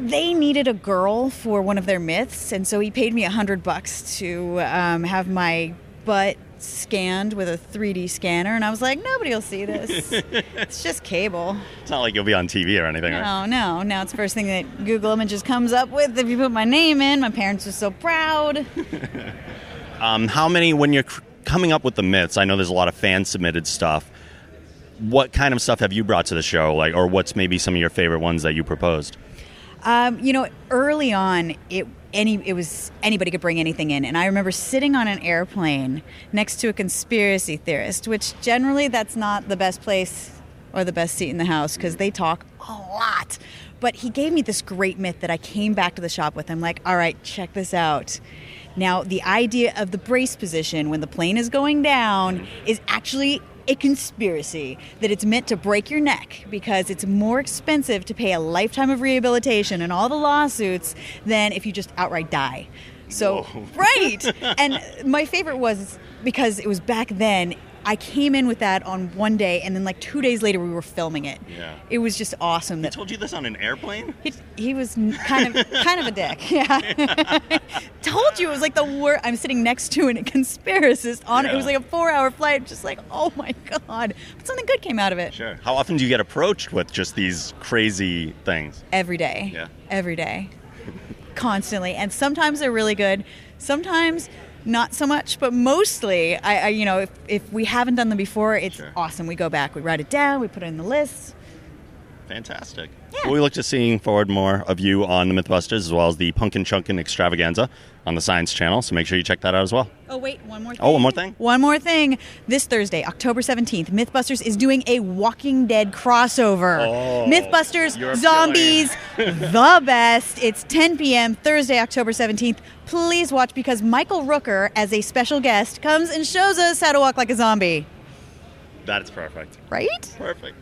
they needed a girl for one of their myths, and so he paid me a hundred bucks to um, have my butt scanned with a 3D scanner, and I was like, nobody will see this. it's just cable. It's not like you'll be on TV or anything, right? No, no. Now it's the first thing that Google Images comes up with. If you put my name in, my parents are so proud. Um, how many, when you're cr- coming up with the myths, I know there's a lot of fan submitted stuff. What kind of stuff have you brought to the show, like, or what's maybe some of your favorite ones that you proposed? Um, you know, early on, it any it was anybody could bring anything in, and I remember sitting on an airplane next to a conspiracy theorist, which generally that's not the best place or the best seat in the house because they talk a lot. But he gave me this great myth that I came back to the shop with. I'm like, all right, check this out. Now, the idea of the brace position when the plane is going down is actually a conspiracy that it's meant to break your neck because it's more expensive to pay a lifetime of rehabilitation and all the lawsuits than if you just outright die. So, right. and my favorite was because it was back then. I came in with that on one day, and then like two days later, we were filming it. Yeah. It was just awesome. I That told you this on an airplane? he, he was kind of kind of a dick. Yeah, told you it was like the worst. I'm sitting next to an conspiracist on it. It was like a four hour flight. Just like, oh my god, but something good came out of it. Sure. How often do you get approached with just these crazy things? Every day. Yeah. Every day. Constantly, and sometimes they're really good. Sometimes not so much, but mostly, I, I you know, if, if we haven't done them before, it's Sure. awesome. We go back, we write it down, we put it in the list. Fantastic. Yeah. Well, we look to seeing forward more of you on the Mythbusters as well as the Punkin Chunkin Extravaganza on the Science Channel. So make sure you check that out as well. Oh wait, one more. thing. Oh, one more thing? One more thing. This Thursday, October seventeenth, MythBusters is doing a Walking Dead crossover. Oh, MythBusters, zombies, the best. It's 10 p.m. Thursday, October seventeenth. Please watch because Michael Rooker, as a special guest, comes and shows us how to walk like a zombie. That is perfect. Right? Perfect.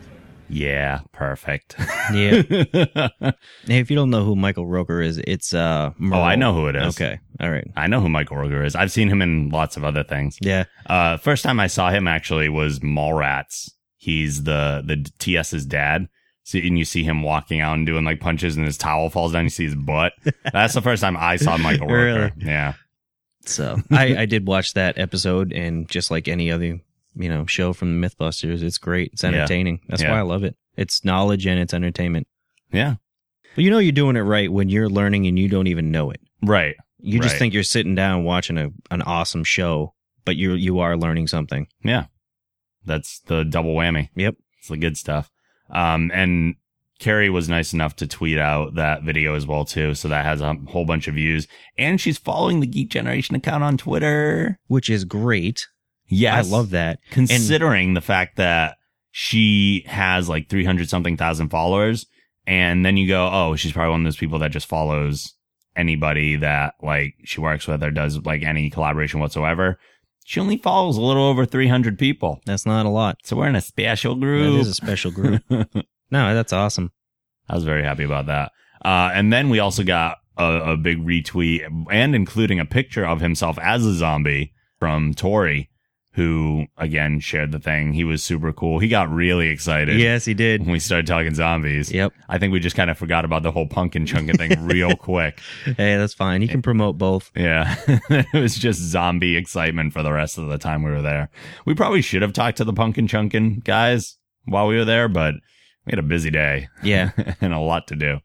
Yeah, perfect. Yeah. hey, if you don't know who Michael Rooker is, it's uh. Merle. Oh, I know who it is. Okay. All right. I know who Michael Rooker is. I've seen him in lots of other things. Yeah. Uh, first time I saw him actually was Mallrats. He's the the TS's dad. So, and you see him walking out and doing like punches, and his towel falls down. You see his butt. That's the first time I saw Michael Rooker. Really? Yeah, So I, I did watch that episode, and just like any other you know show from the MythBusters, it's great. It's Yeah. entertaining. That's Yeah. why I love it. It's knowledge and it's entertainment. yeah, But you know you're doing it right when you're learning and you don't even know it. right. You just Right. think you're sitting down watching a an awesome show, but you you are learning something. Yeah, that's the double whammy. Yep. It's the good stuff. Um, and Kari was nice enough to tweet out that video as well too, so that has a whole bunch of views. And she's following the Geek Generation account on Twitter. Which is great. Yes, I love that. considering the fact that she has like 300 something thousand followers and then you go oh she's probably one of those people that just follows anybody that like she works with or does like any collaboration whatsoever she only follows a little over 300 people That's not a lot. so we're in a special That group is a special group. no, that's awesome. I was very happy about that. Uh, and then we also got a, a big retweet and including a picture of himself as a zombie from Tory, who again shared the thing. He was super cool. He got really excited. Yes, he did. When we started talking zombies. Yep. I think we just kind of forgot about the whole pumpkin chunkin thing real quick. Hey, that's fine. He can promote both. Yeah. it was just zombie excitement for the rest of the time we were there. We probably should have talked to the pumpkin chunkin guys while we were there, but we had a busy day. Yeah. and a lot to do.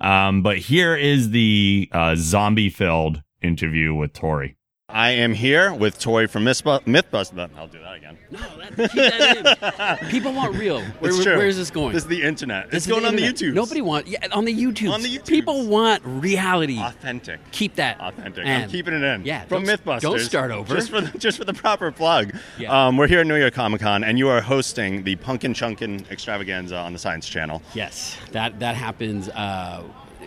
Um, but here is the uh, zombie filled interview with Tory. I am here with Tory from Mythbu- Mythbusters. I'll do that again. No, that, keep that in. People want real. Where, where is this going? This is the internet. This it's going on the. YouTube. Nobody wants. Yeah, on the YouTube. On the YouTubes. People want reality. authentic. Keep that Authentic. And- I'm keeping it in. Yeah, from don't- MythBusters. Don't start over. Just for the, just for the proper plug. Yeah. Um, we're here at New York Comic Con, and you are hosting the Punkin' Chunkin' Extravaganza on the Science Channel. Yes, that that happens. Uh,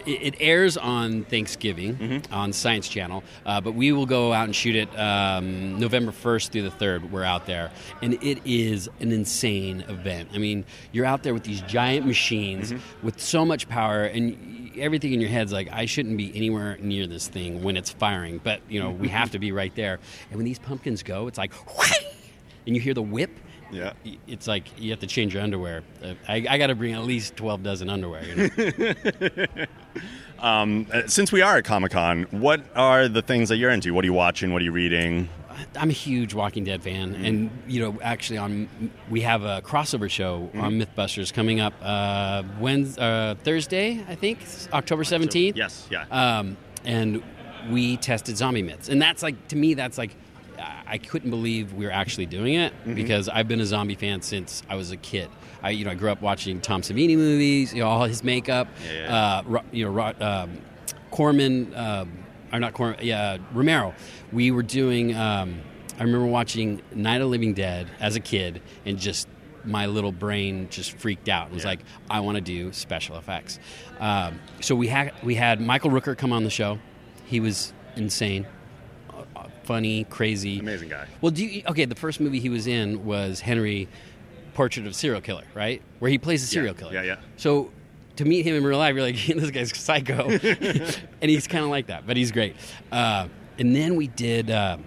it, it airs on Thanksgiving Mm-hmm. on Science Channel, uh, but we will go out and shoot it um, November first through the third. We're out there, and it is an insane event. I mean, you're out there with these giant machines Mm-hmm. with so much power, and everything in your head's like, I shouldn't be anywhere near this thing when it's firing, but you know we have to be right there. And when these pumpkins go, it's like, and you hear the whip Yeah. it's like you have to change your underwear. Uh, I, I got to bring at least twelve dozen underwear. You know? Um, uh, since we are at Comic Con, what are the things that you're into? What are you watching? What are you reading? I'm a huge Walking Dead fan, and you know, actually, on we have a crossover show on MythBusters coming up uh, Wednesday, uh, Thursday, I think, October 17th. Yes. Yeah. Um, and we tested zombie myths, and that's like to me, that's like. I- couldn't believe we were actually doing it because I've been a zombie fan since I was a kid. I, you know, I grew up watching Tom Savini movies, you know, all his makeup, Yeah, Uh, you know, um, Corman, um, or not Corman, yeah, Romero. We were doing. Um, I remember watching Night of the Living Dead as a kid, and just my little brain just freaked out and was Yeah. like, I want to do special effects. Um, so we had we had Michael Rooker come on the show. He was insane, uh, uh, funny, crazy, Amazing guy. Well, do you, okay. The first movie he was in was Henry, Portrait of a Serial Killer, right? Where he plays a serial killer. Yeah, yeah. So to meet him in real life, you're like, this guy's psycho, and he's kind of like that, but he's great. Uh, and then we did. Uh,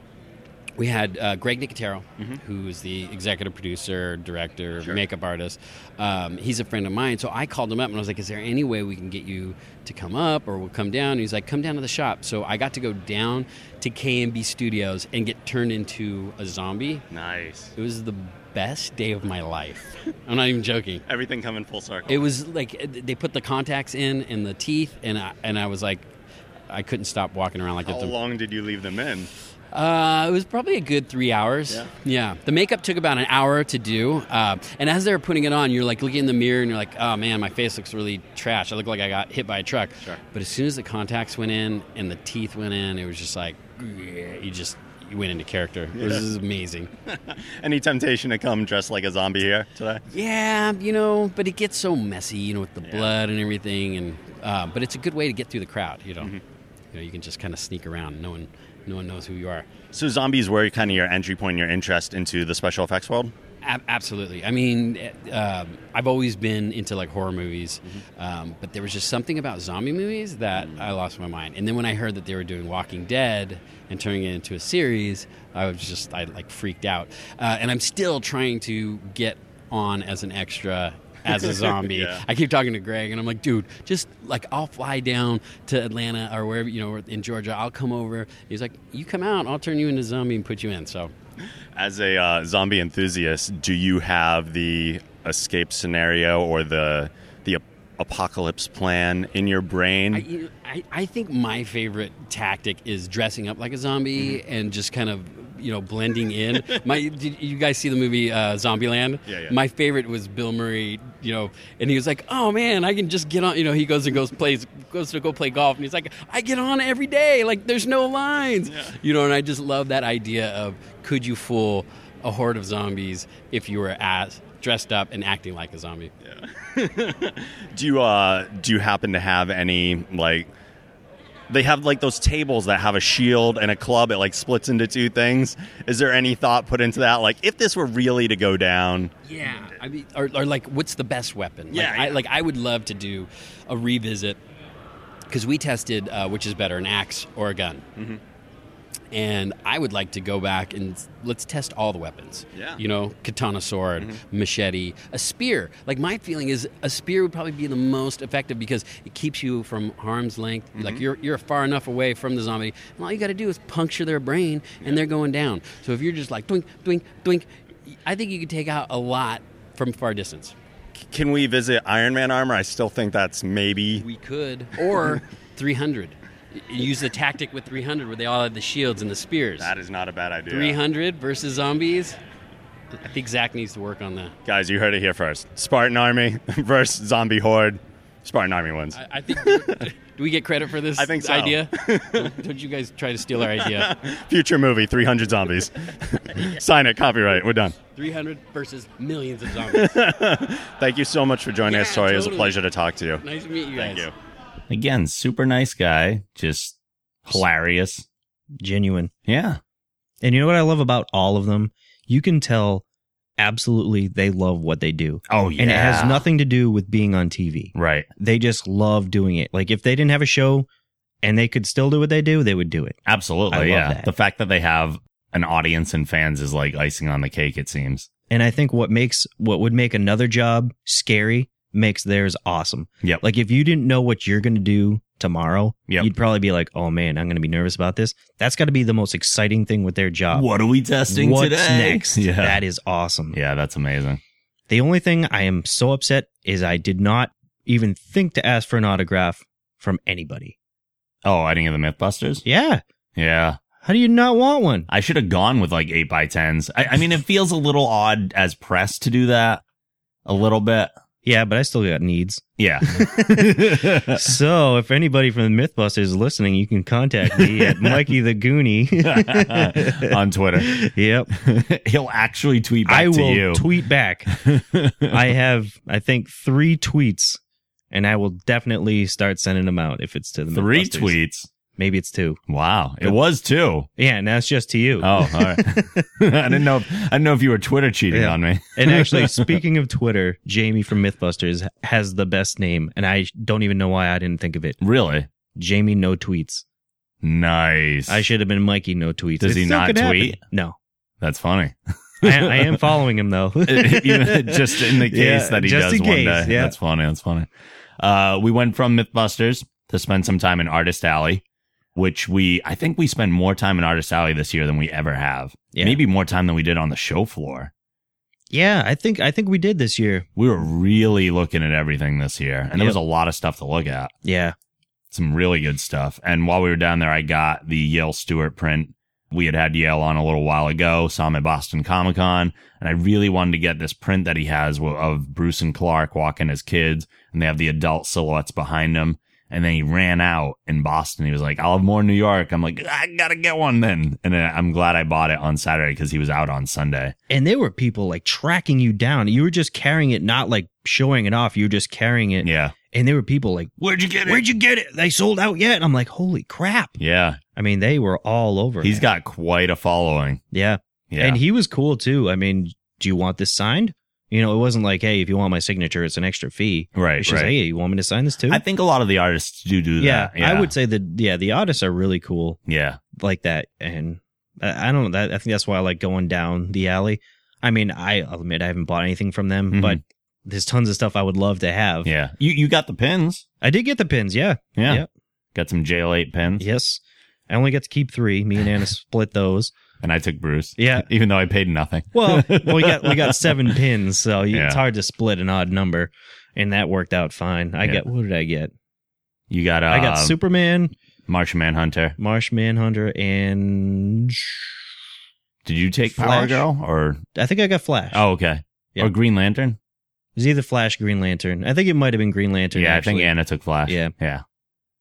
we had uh, Greg Nicotero, who's the executive producer, director, makeup artist. Um, he's a friend of mine, so I called him up and I was like, "Is there any way we can get you to come up, or we'll come down?" And he's like, "Come down to the shop." So I got to go down to KNB Studios and get turned into a zombie. Nice. It was the best day of my life. I'm not even joking. Everything coming full circle. It was like they put the contacts in and the teeth, and I, and I was like, I couldn't stop walking around like How long did you leave them in? Uh, it was probably a good three hours. Yeah? The makeup took about an hour to do. Uh, and as they were putting it on, you're like looking in the mirror and you're like, oh man, my face looks really trash. I look like I got hit by a truck. Sure. But as soon as the contacts went in and the teeth went in, it was just like, you just you went into character. It was just amazing. Any temptation to come dressed like a zombie here today? Yeah, you know, but it gets so messy, you know, with the blood and everything. And uh, but it's a good way to get through the crowd. You know, you know, you can just kind of sneak around. No one, no one knows who you are. So zombies were kind of your entry point, your interest into the special effects world. Ab- absolutely. I mean, uh, I've always been into like horror movies, um, but there was just something about zombie movies that I lost my mind. And then when I heard that they were doing Walking Dead and turning it into a series, I was just I like freaked out. Uh, and I'm still trying to get on as an extra. As a zombie, Yeah. I keep talking to Greg, and I'm like, dude, just like I'll fly down to Atlanta or wherever you know in Georgia. I'll come over. He's like, you come out, I'll turn you into a zombie and put you in. So As a uh, zombie enthusiast, do you have the escape scenario or the the apocalypse plan in your brain? I, you know, I, I think my favorite tactic is dressing up like a zombie Mm-hmm. and just kind of you know blending in. my did you guys see the movie uh, Zombieland? Yeah, yeah. My favorite was Bill Murray. You know, and he was like, "Oh man, I can just get on." You know, he goes and goes plays goes to go play golf, and he's like, "I get on every day. Like there's no lines." You know, and I just love that idea of could you fool a horde of zombies if you were as dressed up and acting like a zombie? Yeah. do you uh, do you happen to have any like? They have like those tables that have a shield and a club. It like splits into two things. Is there any thought put into that? Like, if this were really to go down, Yeah, I mean, or, or like, what's the best weapon? Like, Yeah, I, like I would love to do a revisit because we tested uh, which is better, an axe or a gun. Mm-hmm. And I would like to go back and let's test all the weapons. Yeah. You know, katana sword, Mm-hmm. machete, a spear. Like my feeling is a spear would probably be the most effective because it keeps you from harm's length. Mm-hmm. Like you're you're far enough away from the zombie, and all you got to do is puncture their brain, and they're going down. So if you're just like doink doink doink, I think you could take out a lot from far distance. can we visit Iron Man armor? I still think that's maybe We could, or 300. Use the tactic with 300 where they all have the shields and the spears. That is not a bad idea. 300 versus zombies. I think Zack needs to work on that. Guys, you heard it here first. Spartan Army versus Zombie Horde. Spartan Army wins. I, I think. do we get credit for this I think so. idea? don't, don't you guys try to steal our idea? Future movie, 300 zombies. Sign it, copyright. We're done. 300 versus millions of zombies. Thank you so much for joining us, Yeah, Tory. It was a pleasure to talk to you. nice to meet you guys. Thank you. Again, super nice guy, just hilarious. Genuine. Yeah. And you know what I love about all of them? You can tell absolutely they love what they do. Oh yeah. And it has nothing to do with being on TV. Right. They just love doing it. Like if they didn't have a show and they could still do what they do, they would do it. Absolutely. Yeah. that. The fact that they have an audience and fans is like icing on the cake. It seems. And I think what makes what would make another job scary makes theirs awesome. Yep. Like if you didn't know what you're going to do tomorrow, Yep. you'd probably be like, "Oh man, I'm going to be nervous about this." That's got to be the most exciting thing with their job. What are we testing What's today? next? Yeah. That is awesome. yeah, that's amazing. The only thing I am so upset is I did not even think to ask for an autograph from anybody. Oh, any of the MythBusters? Yeah. Yeah. How do you not want one? I should have gone with like eight by tens. I, I mean, it feels a little odd as press to do that. A little bit. Yeah, but I still got needs. Yeah. so if anybody from the Mythbusters is listening, you can contact me at Mikey the Goonie On Twitter. Yep. He'll actually tweet back I to will you. tweet back. I have, I think, three tweets, and I will definitely start sending them out if it's to the Three tweets. Maybe it's two. Wow. It was two. Yeah, and that's just to you. Oh, all right. I didn't know. If, I didn't know if you were Twitter cheating Yeah. on me. And actually, speaking of Twitter, Jamie from Mythbusters has the best name, and I don't even know why I didn't think of it. really Jamie No Tweets. nice. I should have been Mikey No Tweets. Does he still not could happen. tweet? No. That's funny. I, I am following him, though. just in the case Yeah, that he just does in one case, day. yeah. That's funny. That's funny. Uh, we went from MythBusters to spend some time in Artist Alley, which we I think we spent more time in Artist Alley this year than we ever have. Yeah. Maybe more time than we did on the show floor. yeah, I think I think we did this year. We were really looking at everything this year, and there was a lot of stuff to look at. Yeah. Some really good stuff. And while we were down there, I got the Yale Stewart print. We had had Yale on a little while ago, saw him at Boston Comic Con, and I really wanted to get this print that he has of Bruce and Clark walking as kids, and they have the adult silhouettes behind them. And then he ran out in Boston. He was like, I'll have more in New York. I'm like, I gotta get one then. And then I'm glad I bought it on Saturday because he was out on Sunday. And there were people like tracking you down. You were just carrying it, not like showing it off. You were just carrying it. Yeah. And there were people like, Where'd you get it? Where'd you get it? They sold out yet? And I'm like, holy crap. Yeah. I mean, they were all over. He's it. got quite a following. Yeah. Yeah. And he was cool too. I mean, do you want this signed? You know, it wasn't like, hey, if you want my signature, it's an extra fee. right. Just, right. hey, you want me to sign this too? I think a lot of the artists do do yeah, that. I would say that. Yeah, the artists are really cool Yeah. like that, and I, I don't know. That I think that's why I like going down the alley. I mean, I, I'll admit I haven't bought anything from them, Mhm. but there's tons of stuff I would love to have. Yeah. You you got the pins. I did get the pins. Yeah. Yeah. Yep. Got some JL8 pins. Yes. I only get to keep three. Me and Anna split those. And I took Bruce. Yeah. Even though I paid nothing. Well, we got we got seven pins, so you, it's hard to split an odd number, and that worked out fine. I Yeah. get what did I get? You got uh, I got Superman, Martian Manhunter. Marsh Manhunter, and Did you take Power Flash. Girl or I think I got Flash. Oh, okay. Yeah. Or Green Lantern? It was either Flash, Green Lantern. I think it might have been Green Lantern. yeah, I think Anna took Flash. Yeah. Yeah.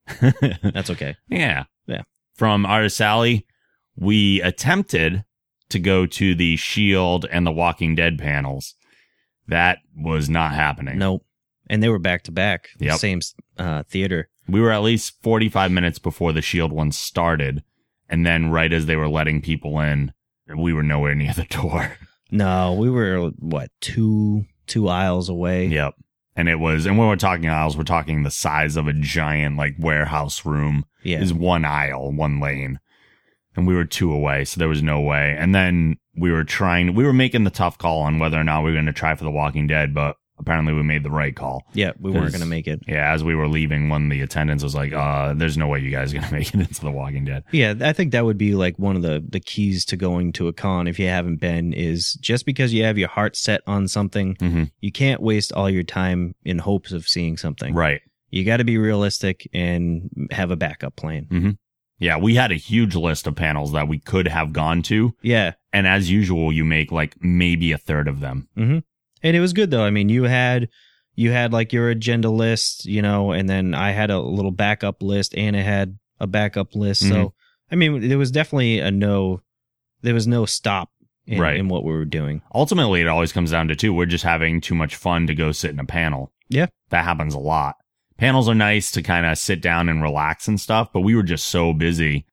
That's okay. yeah. Yeah. From Artist Alley, we attempted to go to the Shield and the Walking Dead panels. That was not happening. Nope. And they were back to back, the Yep. same uh, theater. We were at least 45 minutes before the Shield one started. And then right as they were letting people in, we were nowhere near the door. No, we were what two two aisles away. yep. And it was, and when we're talking aisles, we're talking the size of a giant like warehouse room Yeah. is one aisle, one lane. And we were two away, so there was no way. And then we were trying, we were making the tough call on whether or not we were going to try for The Walking Dead, but apparently we made the right call. Yeah, we weren't going to make it. Yeah, as we were leaving, one of the attendants was like, uh, there's no way you guys are going to make it into The Walking Dead. Yeah, I think that would be like one of the the keys to going to a con if you haven't been is just because you have your heart set on something, Mm-hmm. you can't waste all your time in hopes of seeing something. Right. you got to be realistic and have a backup plan. Yeah, we had a huge list of panels that we could have gone to. Yeah. And as usual, you make like maybe a third of them. Mm-hmm. And it was good though. I mean, you had you had like your agenda list, you know, and then I had a little backup list, and it had a backup list. Mhm. So I mean, there was definitely a no. There was no stop in, Right. in what we were doing. Ultimately, it always comes down to two. We're just having too much fun to go sit in a panel. Yeah. That happens a lot. Panels are nice to kind of sit down and relax and stuff, but we were just so busy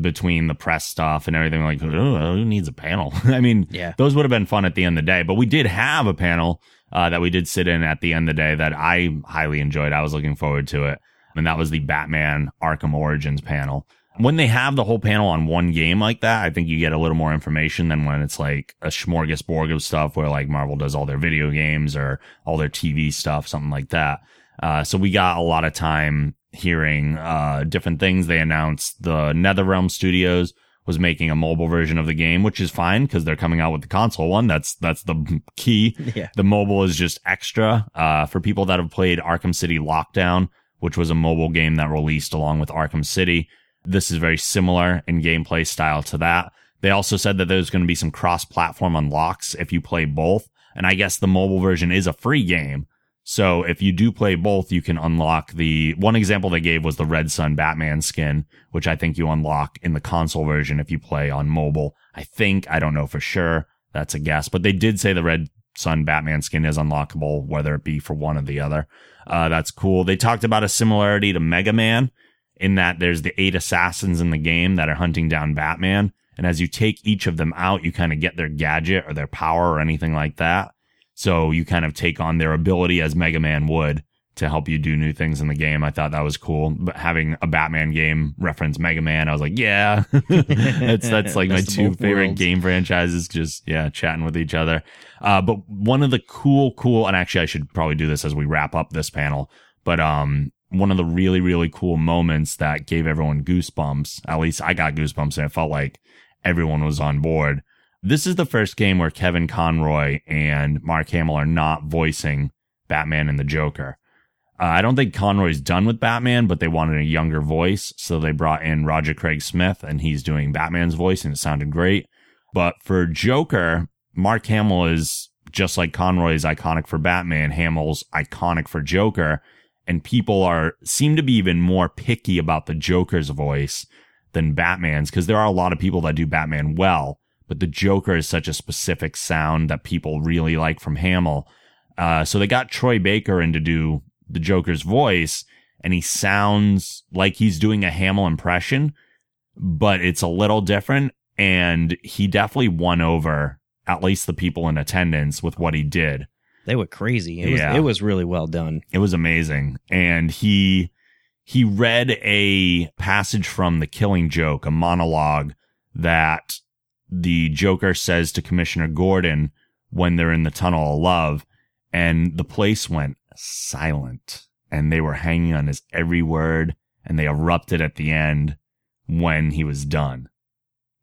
between the press stuff and everything. Like, who needs a panel? I mean, Yeah. those would have been fun at the end of the day, but we did have a panel uh, that we did sit in at the end of the day that I highly enjoyed. I was looking forward to it. And that was the Batman Arkham Origins panel. When they have the whole panel on one game like that, I think you get a little more information than when it's like a smorgasbord of stuff where like Marvel does all their video games or all their TV stuff, something like that. Uh, so we got a lot of time hearing uh, different things. They announced the NetherRealm Studios was making a mobile version of the game, which is fine because they're coming out with the console one. That's that's the key. Yeah. The mobile is just extra uh, for people that have played Arkham City Lockdown, which was a mobile game that released along with Arkham City. This is very similar in gameplay style to that. They also said that there's going to be some cross-platform unlocks if you play both, and I guess the mobile version is a free game. So if you do play both, you can unlock the one example they gave was the Red Sun Batman skin, which I think you unlock in the console version if you play on mobile. I think, I don't know for sure. That's a guess, but they did say the Red Sun Batman skin is unlockable, whether it be for one or the other. Uh, that's cool. They talked about a similarity to Mega Man in that there's the eight assassins in the game that are hunting down Batman. And as you take each of them out, you kind of get their gadget or their power or anything like that. So you kind of take on their ability as Mega Man would to help you do new things in the game. I thought that was cool. But having a Batman game reference Mega Man, I was like, yeah, that's that's like my two favorite worlds. game franchises. Just yeah, chatting with each other. Uh, but one of the cool, cool, and actually, I should probably do this as we wrap up this panel. But um, one of the really, really cool moments that gave everyone goosebumps. At least I got goosebumps, and it felt like everyone was on board. This is the first game where Kevin Conroy and Mark Hamill are not voicing Batman and the Joker. Uh, I don't think Conroy's done with Batman, but they wanted a younger voice, so they brought in Roger Craig Smith, and he's doing Batman's voice, and it sounded great. But for Joker, Mark Hamill is just like Conroy is iconic for Batman. Hamill's iconic for Joker, and people are seem to be even more picky about the Joker's voice than Batman's because there are a lot of people that do Batman well, but the Joker is such a specific sound that people really like from Hamill. Uh, so they got Troy Baker in to do the Joker's voice, and he sounds like he's doing a Hamill impression, but it's a little different. And he definitely won over at least the people in attendance with what he did. They were crazy. It was Yeah. it was really well done. It was amazing. And he he read a passage from The Killing Joke, a monologue that the Joker says to Commissioner Gordon when they're in the tunnel of love, and the place went silent. And they were hanging on his every word, and they erupted at the end when he was done.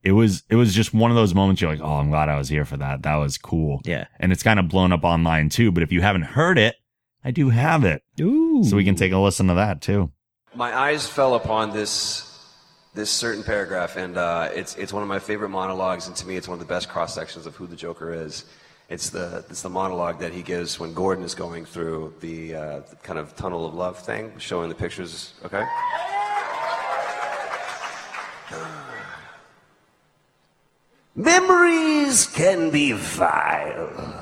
It was it was just one of those moments you're like, oh, I'm glad I was here for that. That was cool. Yeah. And it's kind of blown up online too. But if you haven't heard it, I do have it. Ooh. So we can take a listen to that too. My eyes fell upon this this certain paragraph, and uh, it's it's one of my favorite monologues, and to me, it's one of the best cross sections of who the Joker is. It's the it's the monologue that he gives when Gordon is going through the, uh, the kind of tunnel of love thing, showing the pictures. Okay. Memories can be vile.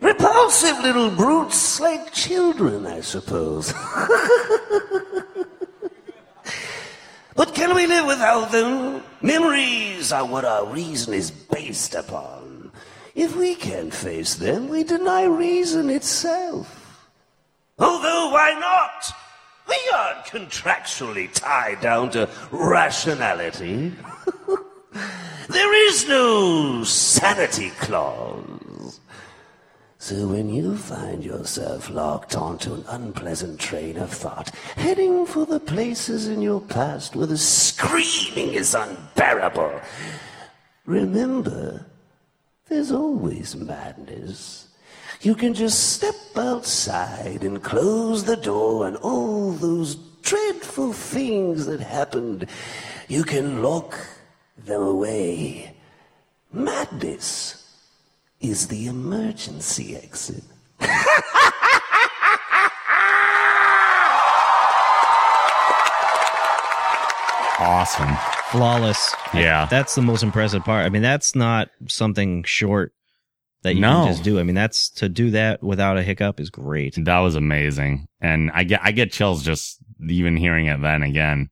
Repulsive little brutes like children, I suppose. but can we live without them? Memories are what our reason is based upon. If we can't face them, we deny reason itself. Although, why not? We aren't contractually tied down to rationality. there is no sanity clause. So when you find yourself locked onto an unpleasant train of thought, heading for the places in your past where the screaming is unbearable, remember, there's always madness. You can just step outside and close the door, and all those dreadful things that happened, you can lock them away. Madness is the emergency exit. Awesome. Flawless. Yeah. That's the most impressive part. I mean, that's not something short that you No. can just do. I mean, that's to do that without a hiccup is great. That was amazing. And I get I get chills just even hearing it then again.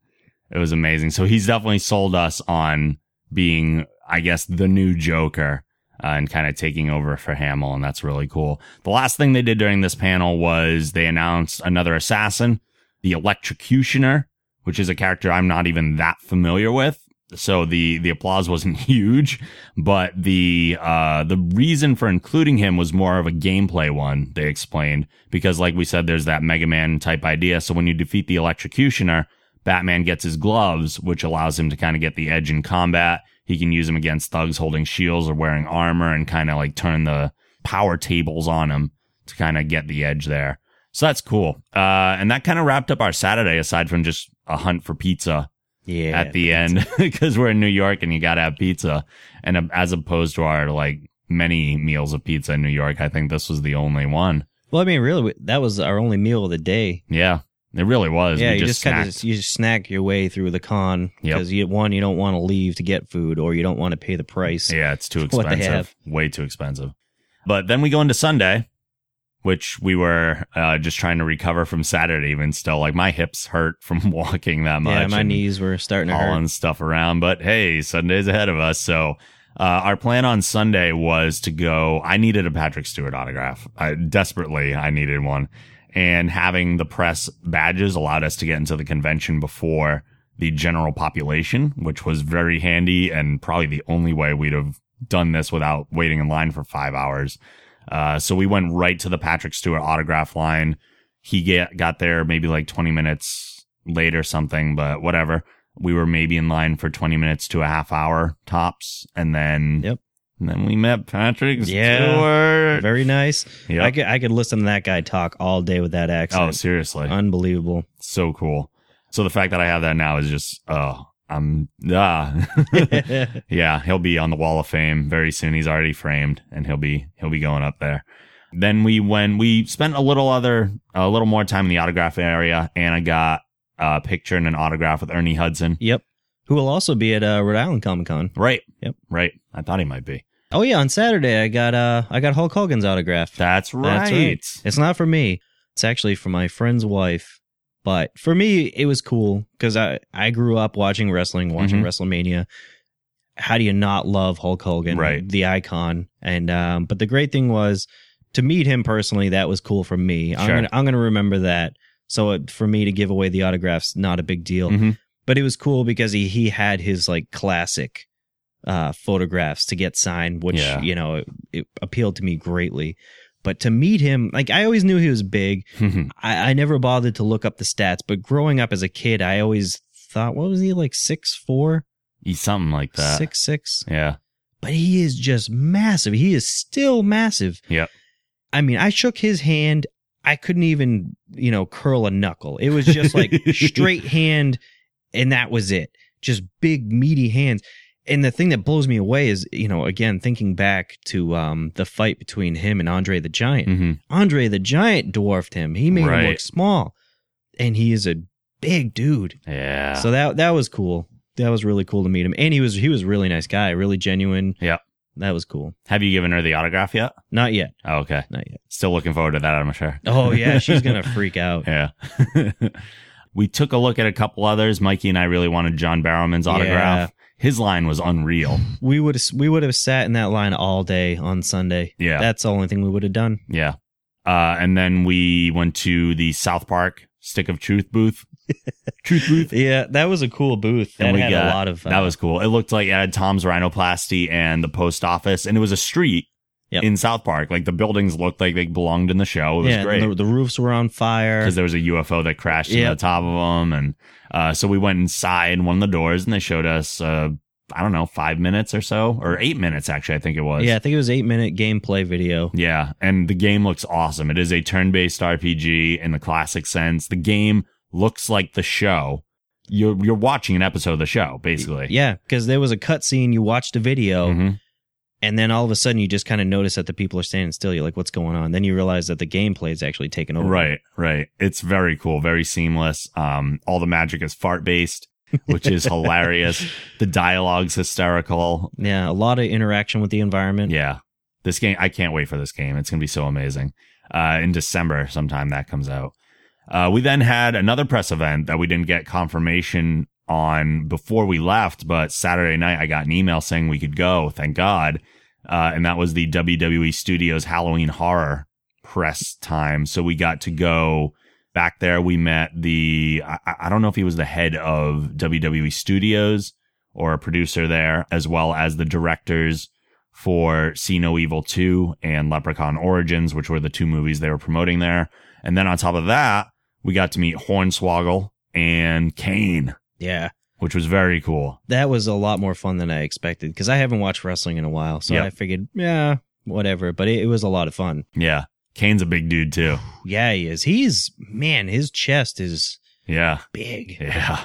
It was amazing. So he's definitely sold us on being, I guess, the new Joker uh, and kind of taking over for Hamill, and that's really cool. The last thing they did during this panel was they announced another assassin, the Electrocutioner, which is a character I'm not even that familiar with. So the the applause wasn't huge, but the uh the reason for including him was more of a gameplay one, they explained, because like we said there's that Mega Man type idea. So when you defeat the electrocutioner, Batman gets his gloves, which allows him to kind of get the edge in combat. He can use them against thugs holding shields or wearing armor and kind of like turn the power tables on him to kind of get the edge there. So that's cool. Uh, and that kind of wrapped up our Saturday aside from just a hunt for pizza Yeah. at the end because we're in New York and you got to have pizza. And uh, as opposed to our like many meals of pizza in New York, I think this was the only one. Well, I mean, really, that was our only meal of the day. Yeah, it really was. Yeah, We you just kind of you just snack your way through the con Yep. because you one you don't want to leave to get food or you don't want to pay the price. Yeah, it's too for what they have. expensive. Way too expensive. But then we go into Sunday, which we were uh, just trying to recover from Saturday. Even still, like my hips hurt from walking that much. Yeah, my knees were starting to hurt. hauling stuff around. But hey, Sunday's ahead of us. So uh, our plan on Sunday was to go. I needed a Patrick Stewart autograph. I desperately I needed one, and having the press badges allowed us to get into the convention before the general population, which was very handy and probably the only way we'd have done this without waiting in line for five hours. Uh, so we went right to the Patrick Stewart autograph line. He get, got there maybe like 20 minutes late or something, but whatever. We were maybe in line for 20 minutes to a half hour tops. And then, Yep. And then we met Patrick Yeah. Stewart. Very nice. Yep. I could I could listen to that guy talk all day with that accent. Oh, seriously. Unbelievable. so cool. So the fact that I have that now is just, oh, I'm, ah. yeah, he'll be on the wall of fame very soon. He's already framed and he'll be, he'll be going up there. Then we, when we spent a little other, a little more time in the autograph area and I got a picture and an autograph with Ernie Hudson. Yep. Who will also be at uh, Rhode Island Comic Con. Right. Yep. Right. I thought he might be. Oh yeah, on Saturday I got uh I got Hulk Hogan's autograph. That's right. That's right. It's not for me. It's actually for my friend's wife. But for me, it was cool because I, I grew up watching wrestling, watching Mhm. WrestleMania. How do you not love Hulk Hogan, Right. the icon? And um, but the great thing was to meet him personally. That was cool for me. I'm gonna I'm gonna remember that. So it, for me to give away the autographs, not a big deal. Mhm. But it was cool because he he had his like classic uh, photographs to get signed, which Yeah. you know it, it appealed to me greatly. But to meet him, like I always knew he was big. I, I never bothered to look up the stats, but growing up as a kid, I always thought, what was he like six four, He's something like that. six six? Yeah. But he is just massive. He is still massive. Yep. I mean, I shook his hand. I couldn't even, you know, curl a knuckle. It was just like straight hand, and that was it. Just big, meaty hands. And the thing that blows me away is, you know, again, thinking back to um, the fight between him and Andre the Giant. hmm Andre the Giant dwarfed him. He made him look small, and he is a big dude. Yeah. So that that was cool. That was really cool to meet him, and he was he was a really nice guy, really genuine. Yeah. That was cool. Have you given her the autograph yet? Not yet. Oh, okay. Not yet. Still looking forward to that, I'm sure. Oh yeah, she's gonna freak out. Yeah. we took a look at a couple others. Mikey and I really wanted John Barrowman's autograph. His line was unreal. We would we would have sat in that line all day on Sunday. Yeah. that's the only thing we would have done. Yeah. Uh, and then we went to the South Park Stick of Truth booth. Truth booth. Yeah, that was a cool booth. That And we had got, a lot of. Uh, that was cool. It looked like it had Tom's Rhinoplasty and the post office, and it was a street Yep. in South Park. Like the buildings looked like they belonged in the show. It was yeah. great. The, the roofs were on fire. because there was a UFO that crashed Yep. the top of them, and uh, so we went inside one of the doors, and they showed us I don't know, five minutes or so, or eight minutes actually. I think it was. Yeah, I think it was eight minute gameplay video. Yeah, and the game looks awesome. It is a turn-based RPG in the classic sense. The game looks like the show. You're you're watching an episode of the show, basically. Yeah, because there was a cutscene. You watched a video, Mhm. And then all of a sudden you just kind of notice that the people are standing still. You're like, "What's going on?" Then you realize that the gameplay is actually taken over. Right, right. It's very cool, very seamless. Um, all the magic is fart based, which is hilarious. The dialogue's hysterical. Yeah, a lot of interaction with the environment. Yeah, this game. I can't wait for this game. It's gonna be so amazing. Uh, in December, sometime that comes out. Uh, we then had another press event that we didn't get confirmation on before we left, but Saturday night I got an email saying we could go. Thank God. Uh, and that was the WWE Studios Halloween Horror press time. So we got to go back there. We met the, I, I don't know if he was the head of WWE Studios or a producer there, as well as the directors for See No Evil 2 and Leprechaun Origins, which were the two movies they were promoting there. And then on top of that, we got to meet Hornswoggle and Kane, Yeah. Which was very cool. That was a lot more fun than I expected because I haven't watched wrestling in a while. So Yep. I figured, yeah, whatever. But it, it was a lot of fun. Yeah. Kane's a big dude too. Yeah, he is. He's, man, his chest is Yeah. big. Yeah.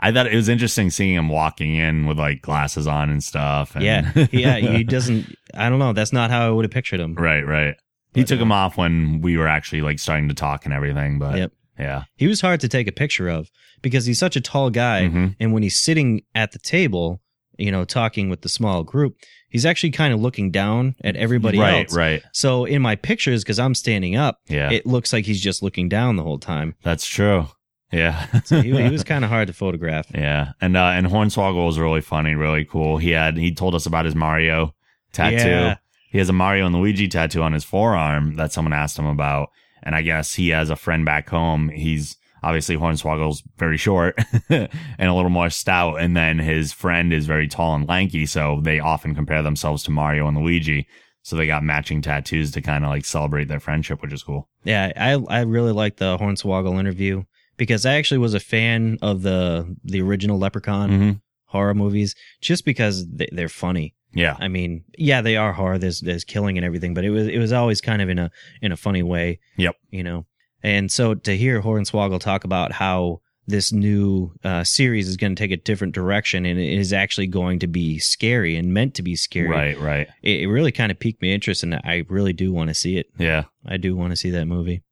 I thought it was interesting seeing him walking in with like glasses on and stuff. And Yeah. Yeah. He doesn't, I don't know. That's not how I would have pictured him. right, right. He took uh, him off when we were actually like starting to talk and everything, but Yep. Yeah. He was hard to take a picture of because he's such a tall guy. Mhm. And when he's sitting at the table, you know, talking with the small group, he's actually kind of looking down at everybody right, else. right. So in my pictures, because I'm standing up, Yeah. it looks like he's just looking down the whole time. That's true. Yeah. So he, he was kind of hard to photograph. Yeah, and uh, and Hornswoggle was really funny, really cool. He had he told us about his Mario tattoo. Yeah. He has a Mario and Luigi tattoo on his forearm that someone asked him about, and I guess he has a friend back home. He's obviously Hornswoggle's very short and a little more stout, and then his friend is very tall and lanky, so they often compare themselves to Mario and Luigi. So they got matching tattoos to kind of like celebrate their friendship, which is cool. Yeah, I I really like the Hornswoggle interview because I actually was a fan of the the original Leprechaun Mhm. horror movies just because they, they're funny. Yeah, I mean, yeah, they are horror. There's there's killing and everything, but it was it was always kind of in a in a funny way. Yep. You know, and so to hear Hornswoggle talk about how this new uh, series is going to take a different direction and it is actually going to be scary and meant to be scary. right, right. It, it really kind of piqued my interest, and I really do want to see it. Yeah. I do want to see that movie.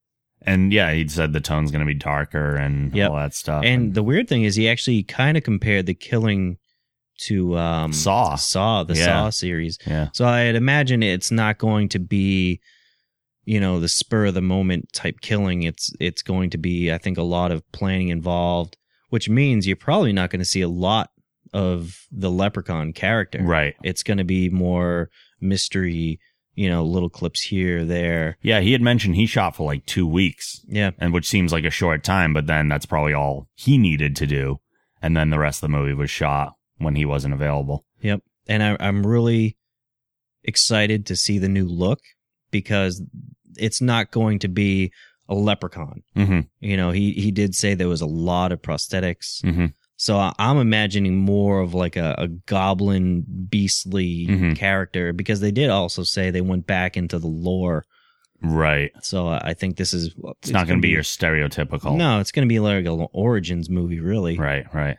And yeah, he said the tone's going to be darker and Yep. all that stuff. And the weird thing is, he actually kind of compared the killing to um, Saw. Saw, the Yeah. Saw series. yeah, So I'd imagine it's not going to be, you know, the spur of the moment type killing. It's it's going to be, I think, a lot of planning involved, which means you're probably not going to see a lot of the Leprechaun character. right. It's going to be more mystery, you know, little clips here, there. Yeah, he had mentioned he shot for like two weeks, Yeah. and which seems like a short time, but then that's probably all he needed to do. And then the rest of the movie was shot when he wasn't available. Yep. And I, I'm really excited to see the new look because it's not going to be a leprechaun. Mm-hmm. You know, he, he did say there was a lot of prosthetics. Mhm. So I- I'm imagining more of like a, a goblin beastly Mhm. character because they did also say they went back into the lore. Right. So I I think this is It's, not going to be your stereotypical. No, it's going to be like an origins movie, really. Right, right.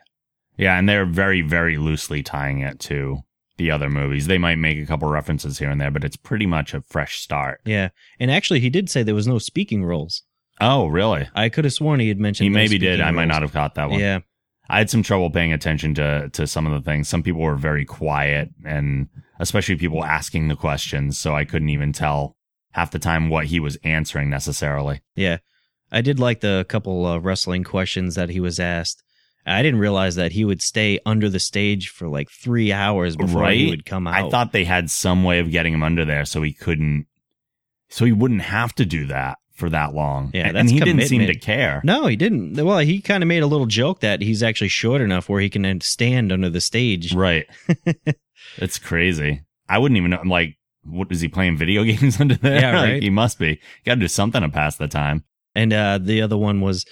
Yeah, and they're very, very loosely tying it to the other movies. They might make a couple references here and there, but it's pretty much a fresh start. Yeah. And actually, he did say there was no speaking roles. Oh, really? I could have sworn he had mentioned He no maybe did. I might not have caught that one. Yeah. I had some trouble paying attention to to some of the things. Some people were very quiet, and especially people asking the questions, so I couldn't even tell half the time what he was answering necessarily. Yeah. I did like the couple of wrestling questions that he was asked. I didn't realize that he would stay under the stage for like three hours before he would come out. I thought they had some way of getting him under there so he couldn't, so he wouldn't have to do that for that long. Yeah, and, he didn't seem to care. No, he didn't. Well, he kind of made a little joke that he's actually short enough where he can stand under the stage. Right. it's crazy. I wouldn't even know. I'm like, what is he playing video games under there? Yeah, Like, right. he must be. Got to do something to pass the time. And uh, the other one was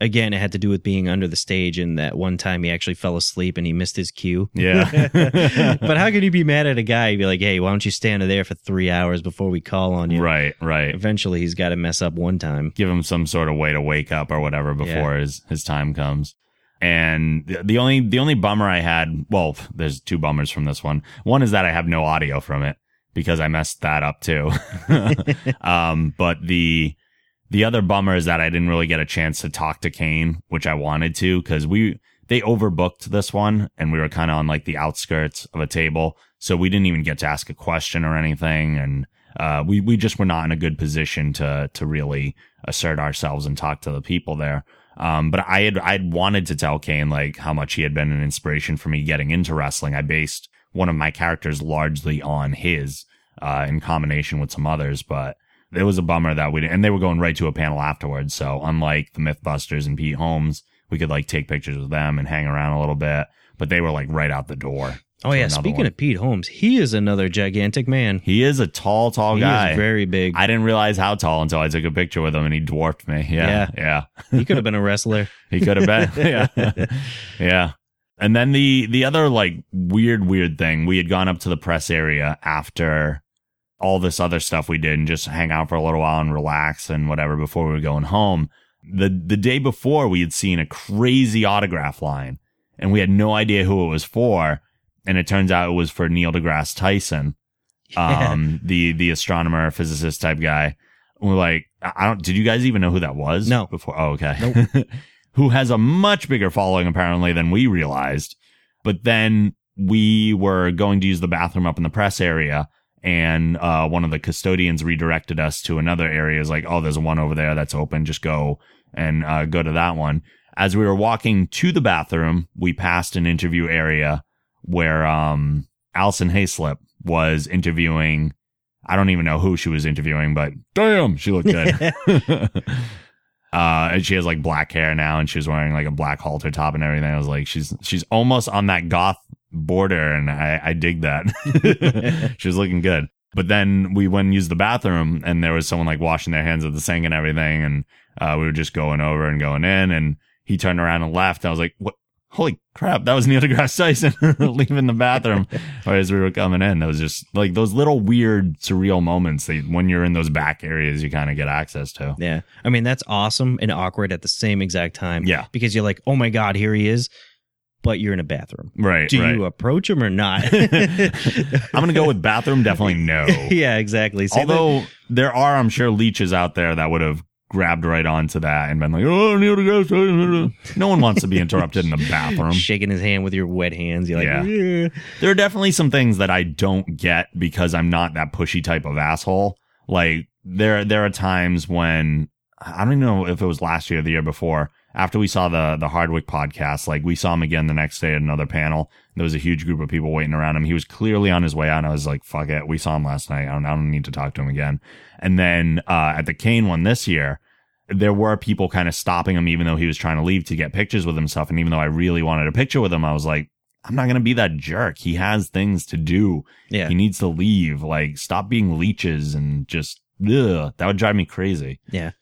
again, it had to do with being under the stage, and that one time he actually fell asleep and he missed his cue. Yeah. but how can you be mad at a guy? You'd be like, hey, why don't you stand there for three hours before we call on you? Right, right. Eventually, he's got to mess up one time. Give him some sort of way to wake up or whatever before his, his time comes. And the- the only the only bummer I had, well, there's two bummers from this one. One is that I have no audio from it because I messed that up too. um, but the the other bummer is that I didn't really get a chance to talk to Kane, which I wanted to because we they overbooked this one and we were kind of on like the outskirts of a table, so we didn't even get to ask a question or anything, and uh, we we just were not in a good position to to really assert ourselves and talk to the people there. Um, but I had I'd wanted to tell Kane like how much he had been an inspiration for me getting into wrestling. I based one of my characters largely on his, uh, in combination with some others, but it was a bummer that we didn't, and they were going right to a panel afterwards. So unlike the Mythbusters and Pete Holmes, we could like take pictures with them and hang around a little bit, but they were like right out the door. Oh yeah, speaking one. of Pete Holmes, he is another gigantic man. he is a tall, tall He guy. very big. I didn't realize how tall until I took a picture with him and he dwarfed me. Yeah. Yeah. he could have been a wrestler. He could have been. yeah. Yeah. And then the the other like weird weird thing, we had gone up to the press area after all this other stuff we did and just hang out for a little while and relax and whatever before we were going home. The the day before we had seen a crazy autograph line and we had no idea who it was for and it turns out it was for Neil deGrasse Tyson. Um the the astronomer physicist type guy. And we're like I I don't did you guys even know who that was? No. Before oh okay. who has a much bigger following apparently than we realized. But then we were going to use the bathroom up in the press area and uh, one of the custodians redirected us to another area. Is like, oh, there's one over there that's open. Just go and uh, go to that one. As we were walking to the bathroom, we passed an interview area where um, Alison Haislip was interviewing. I don't even know who she was interviewing, but damn, she looked good. Uh, and she has like black hair now, and she was wearing like a black halter top and everything. I was like, she's she's almost on that goth border, and I I dig that. she was looking good. But then we went and used the bathroom, and there was someone like washing their hands at the sink and everything, and uh, we were just going over and going in, and he turned around and left. I was like, what? Holy crap, that was Neil deGrasse Tyson leaving the bathroom or as we were coming in. That was just like those little weird, surreal moments that when you're in those back areas, you kind of get access to. Yeah. I mean, that's awesome and awkward at the same exact time. Yeah. Because you're like, oh my God, here he is. But you're in a bathroom. Right. Do right. you approach him or not? I'm going to go with bathroom. Definitely no. yeah, exactly. Although there are, I'm sure, leeches out there that would have grabbed right onto that and been like, "Oh, Neil deGrasse Tyson." No one wants to be interrupted in the bathroom. shaking his hand with your wet hands. You're like, Yeah. yeah. There are definitely some things that I don't get because I'm not that pushy type of asshole. Like there, there are times when I don't even know if it was last year or the year before. After we saw the the Hardwick podcast, like we saw him again the next day at another panel. There was a huge group of people waiting around him. He was clearly on his way out. And I was like, "Fuck it, we saw him last night. I don't, I don't need to talk to him again." And then uh, at the Kane one this year, there were people kind of stopping him, even though he was trying to leave to get pictures with himself. And even though I really wanted a picture with him, I was like, I'm not going to be that jerk. He has things to do. Yeah. He needs to leave. Like, stop being leeches and just, ugh, that would drive me crazy. Yeah.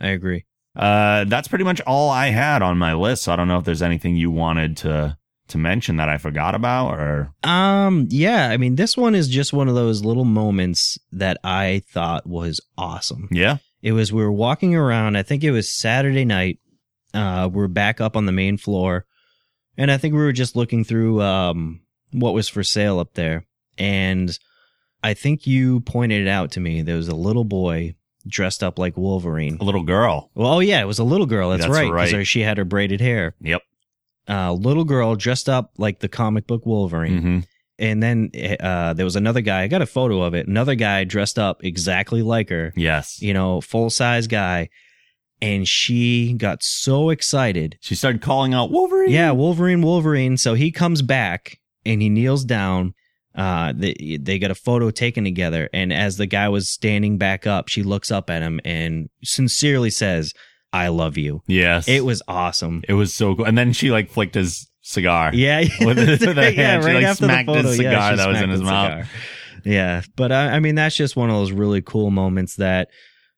I agree. Uh, that's pretty much all I had on my list. So I don't know if there's anything you wanted to, to mention that I forgot about or, Um, yeah, I mean, this one is just one of those little moments that I thought was awesome. yeah. It was we were walking around. I think it was Saturday night. Uh, we're back up on the main floor, and I think we were just looking through um what was for sale up there. And I think you pointed it out to me. There was a little boy dressed up like Wolverine. A little girl. Well, oh yeah, it was a little girl. That's, That's right. 'cause right. she had her braided hair. Yep. Uh, little girl dressed up like the comic book Wolverine. hmm And then uh, there was another guy. I got a photo of it. Another guy dressed up exactly like her. Yes. You know, full size guy. And she got so excited. She started calling out Wolverine. Yeah, Wolverine, Wolverine. So he comes back and he kneels down. Uh, they, they got a photo taken together. And as the guy was standing back up, she looks up at him and sincerely says, I love you. Yes. It was awesome. It was so cool. And then she like flicked his cigar. Yeah, With with her yeah, hand. She, like, after smacked his photo, yeah, cigar she that was in his mouth. cigar. Yeah, but I, I mean, that's just one of those really cool moments that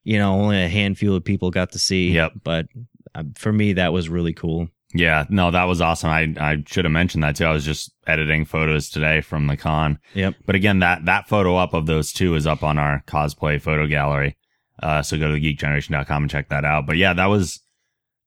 you know only a handful of people got to see. Yep. But uh, for me, that was really cool. Yeah, no, that was awesome. I I should have mentioned that too. I was just editing photos today from the con. Yep. But again, that that photo up of those two is up on our cosplay photo gallery. Uh, so go to geekgeneration.com and check that out. But yeah, that was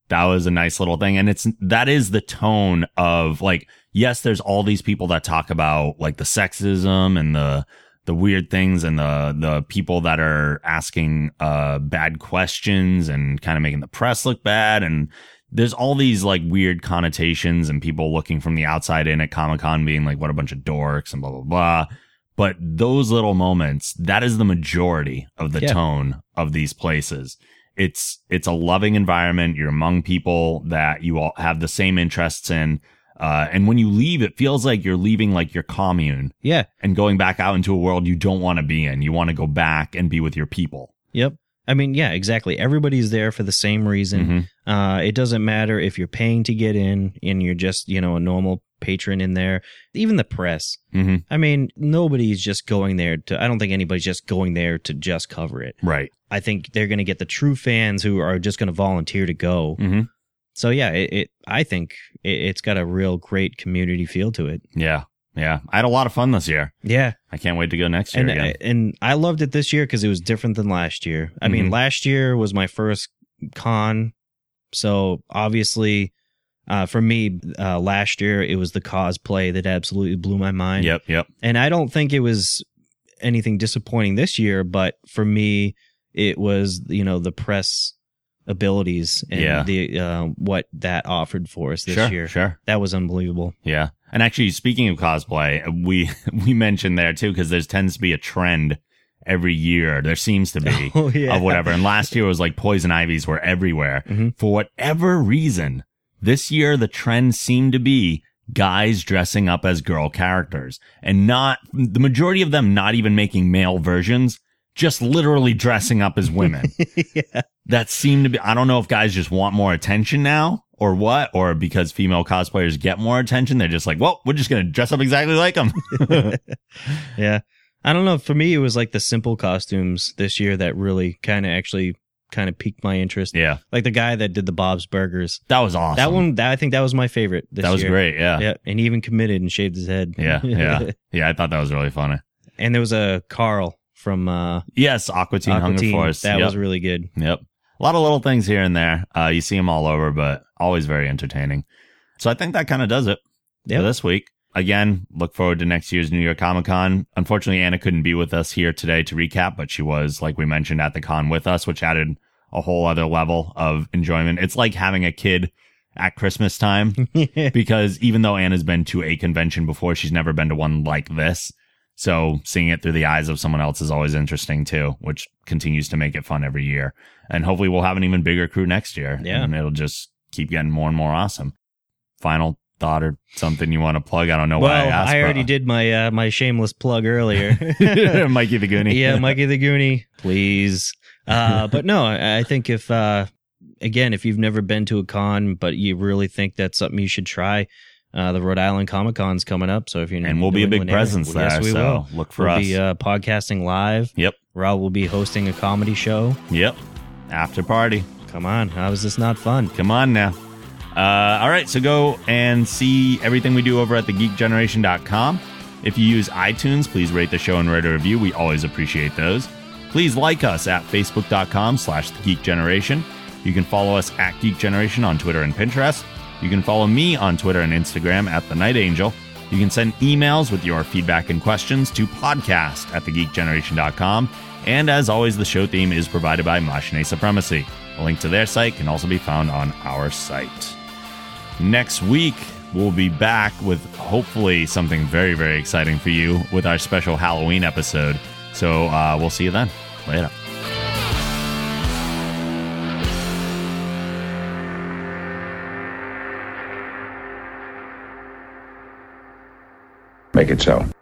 that was a nice little thing, and it's that is the tone of like yes, there's all these people that talk about like the sexism and the the weird things and the the people that are asking uh bad questions and kind of making the press look bad and there's all these like weird connotations and people looking from the outside in at Comic Con being like, what a bunch of dorks and blah, blah, blah. But those little moments, that is the majority of the Yeah. tone of these places. It's, it's a loving environment. You're among people that you all have the same interests in. Uh, and when you leave, it feels like you're leaving like your commune Yeah. and going back out into a world you don't want to be in. You want to go back and be with your people. Yep. I mean, yeah, exactly. Everybody's there for the same reason. Mhm. Uh, it doesn't matter if you're paying to get in and you're just, you know, a normal patron in there. Even the press. Mm-hmm. I mean, nobody's just going there to, I don't think anybody's just going there to just cover it. Right. I think they're going to get the true fans who are just going to volunteer to go. Mhm. So yeah, it, it I think it, it's got a real great community feel to it. Yeah. Yeah. I had a lot of fun this year. Yeah. I can't wait to go next year and again. I, and I loved it this year because it was different than last year. I mean, Mhm. last year was my first con, so obviously, uh, for me, uh, last year it was the cosplay that absolutely blew my mind. Yep. Yep. And I don't think it was anything disappointing this year, but for me, it was you know the press abilities and Yeah. the uh, what that offered for us this Sure, year. sure. that was unbelievable. Yeah. And actually, speaking of cosplay, we we mentioned there too because there tends to be a trend every year. There seems to be Oh, yeah. of whatever. And last year was like poison ivies were everywhere Mhm. for whatever reason. This year, the trend seemed to be guys dressing up as girl characters and not the majority of them not even making male versions, just literally dressing up as women. yeah. that seem to be I don't know if guys just want more attention now or what or because female cosplayers get more attention they're just like well we're just going to dress up exactly like them Yeah. I don't know. For me, it was like the simple costumes this year that really kind of actually kind of piqued my interest. yeah Like the guy that did the Bob's Burgers. that was awesome That one, that, I think that was my favorite this that was year. great yeah. Yeah. And he even committed and shaved his head. yeah yeah yeah I thought that was really funny and there was a Carl from uh, yes Aqua Teen Aqua Hunger Teen. Force That yep. was really good. Yep. A lot of little things here and there. Uh, you see them all over, but always very entertaining. So I think that kind of does it Yep. for this week. Again, look forward to next year's New York Comic Con. Unfortunately, Anna couldn't be with us here today to recap, but she was, like we mentioned, at the con with us, which added a whole other level of enjoyment. It's like having a kid at Christmas time because even though Anna's been to a convention before, she's never been to one like this. So seeing it through the eyes of someone else is always interesting too, which continues to make it fun every year. And hopefully we'll have an even bigger crew next year. Yeah. And it'll just keep getting more and more awesome. Final thought or something you want to plug? I don't know why I well, asked. I already did my uh, my shameless plug earlier. Mikey the Goonie. yeah, Mikey the Goonie, please. Uh, but no, I, I think if uh, again, if you've never been to a con, but you really think that's something you should try, uh, the Rhode Island Comic Con's coming up. So if you're And we'll be a big area- presence there, yes, we so will. look for we'll us. Be uh, podcasting live. Yep. Rob will be hosting a comedy show. Yep. After party. Come on, how is this not fun? Come on now. Uh, all right, so go and see everything we do over at thegeekgeneration.com. If you use iTunes, please rate the show and write a review. We always appreciate those. Please like us at facebook.com slash thegeekgeneration. You can follow us at Geek Generation on Twitter and Pinterest. You can follow me on Twitter and Instagram at The Night Angel. You can send emails with your feedback and questions to podcast at thegeekgeneration.com. And as always, the show theme is provided by Machine Supremacy. A link to their site can also be found on our site. Next week, we'll be back with hopefully something very, very exciting for you with our special Halloween episode. So uh, we'll see you then. Later. Make it so.